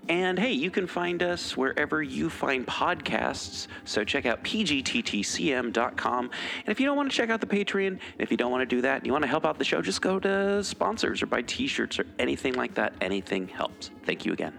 And hey, you can find us wherever you find podcasts. So check out pgttcm.com. And if you don't want to check out the Patreon, if you don't want to do that, and you want to help out the show, just go to sponsors or buy t shirts or anything like that. Anything helps. Thank you again.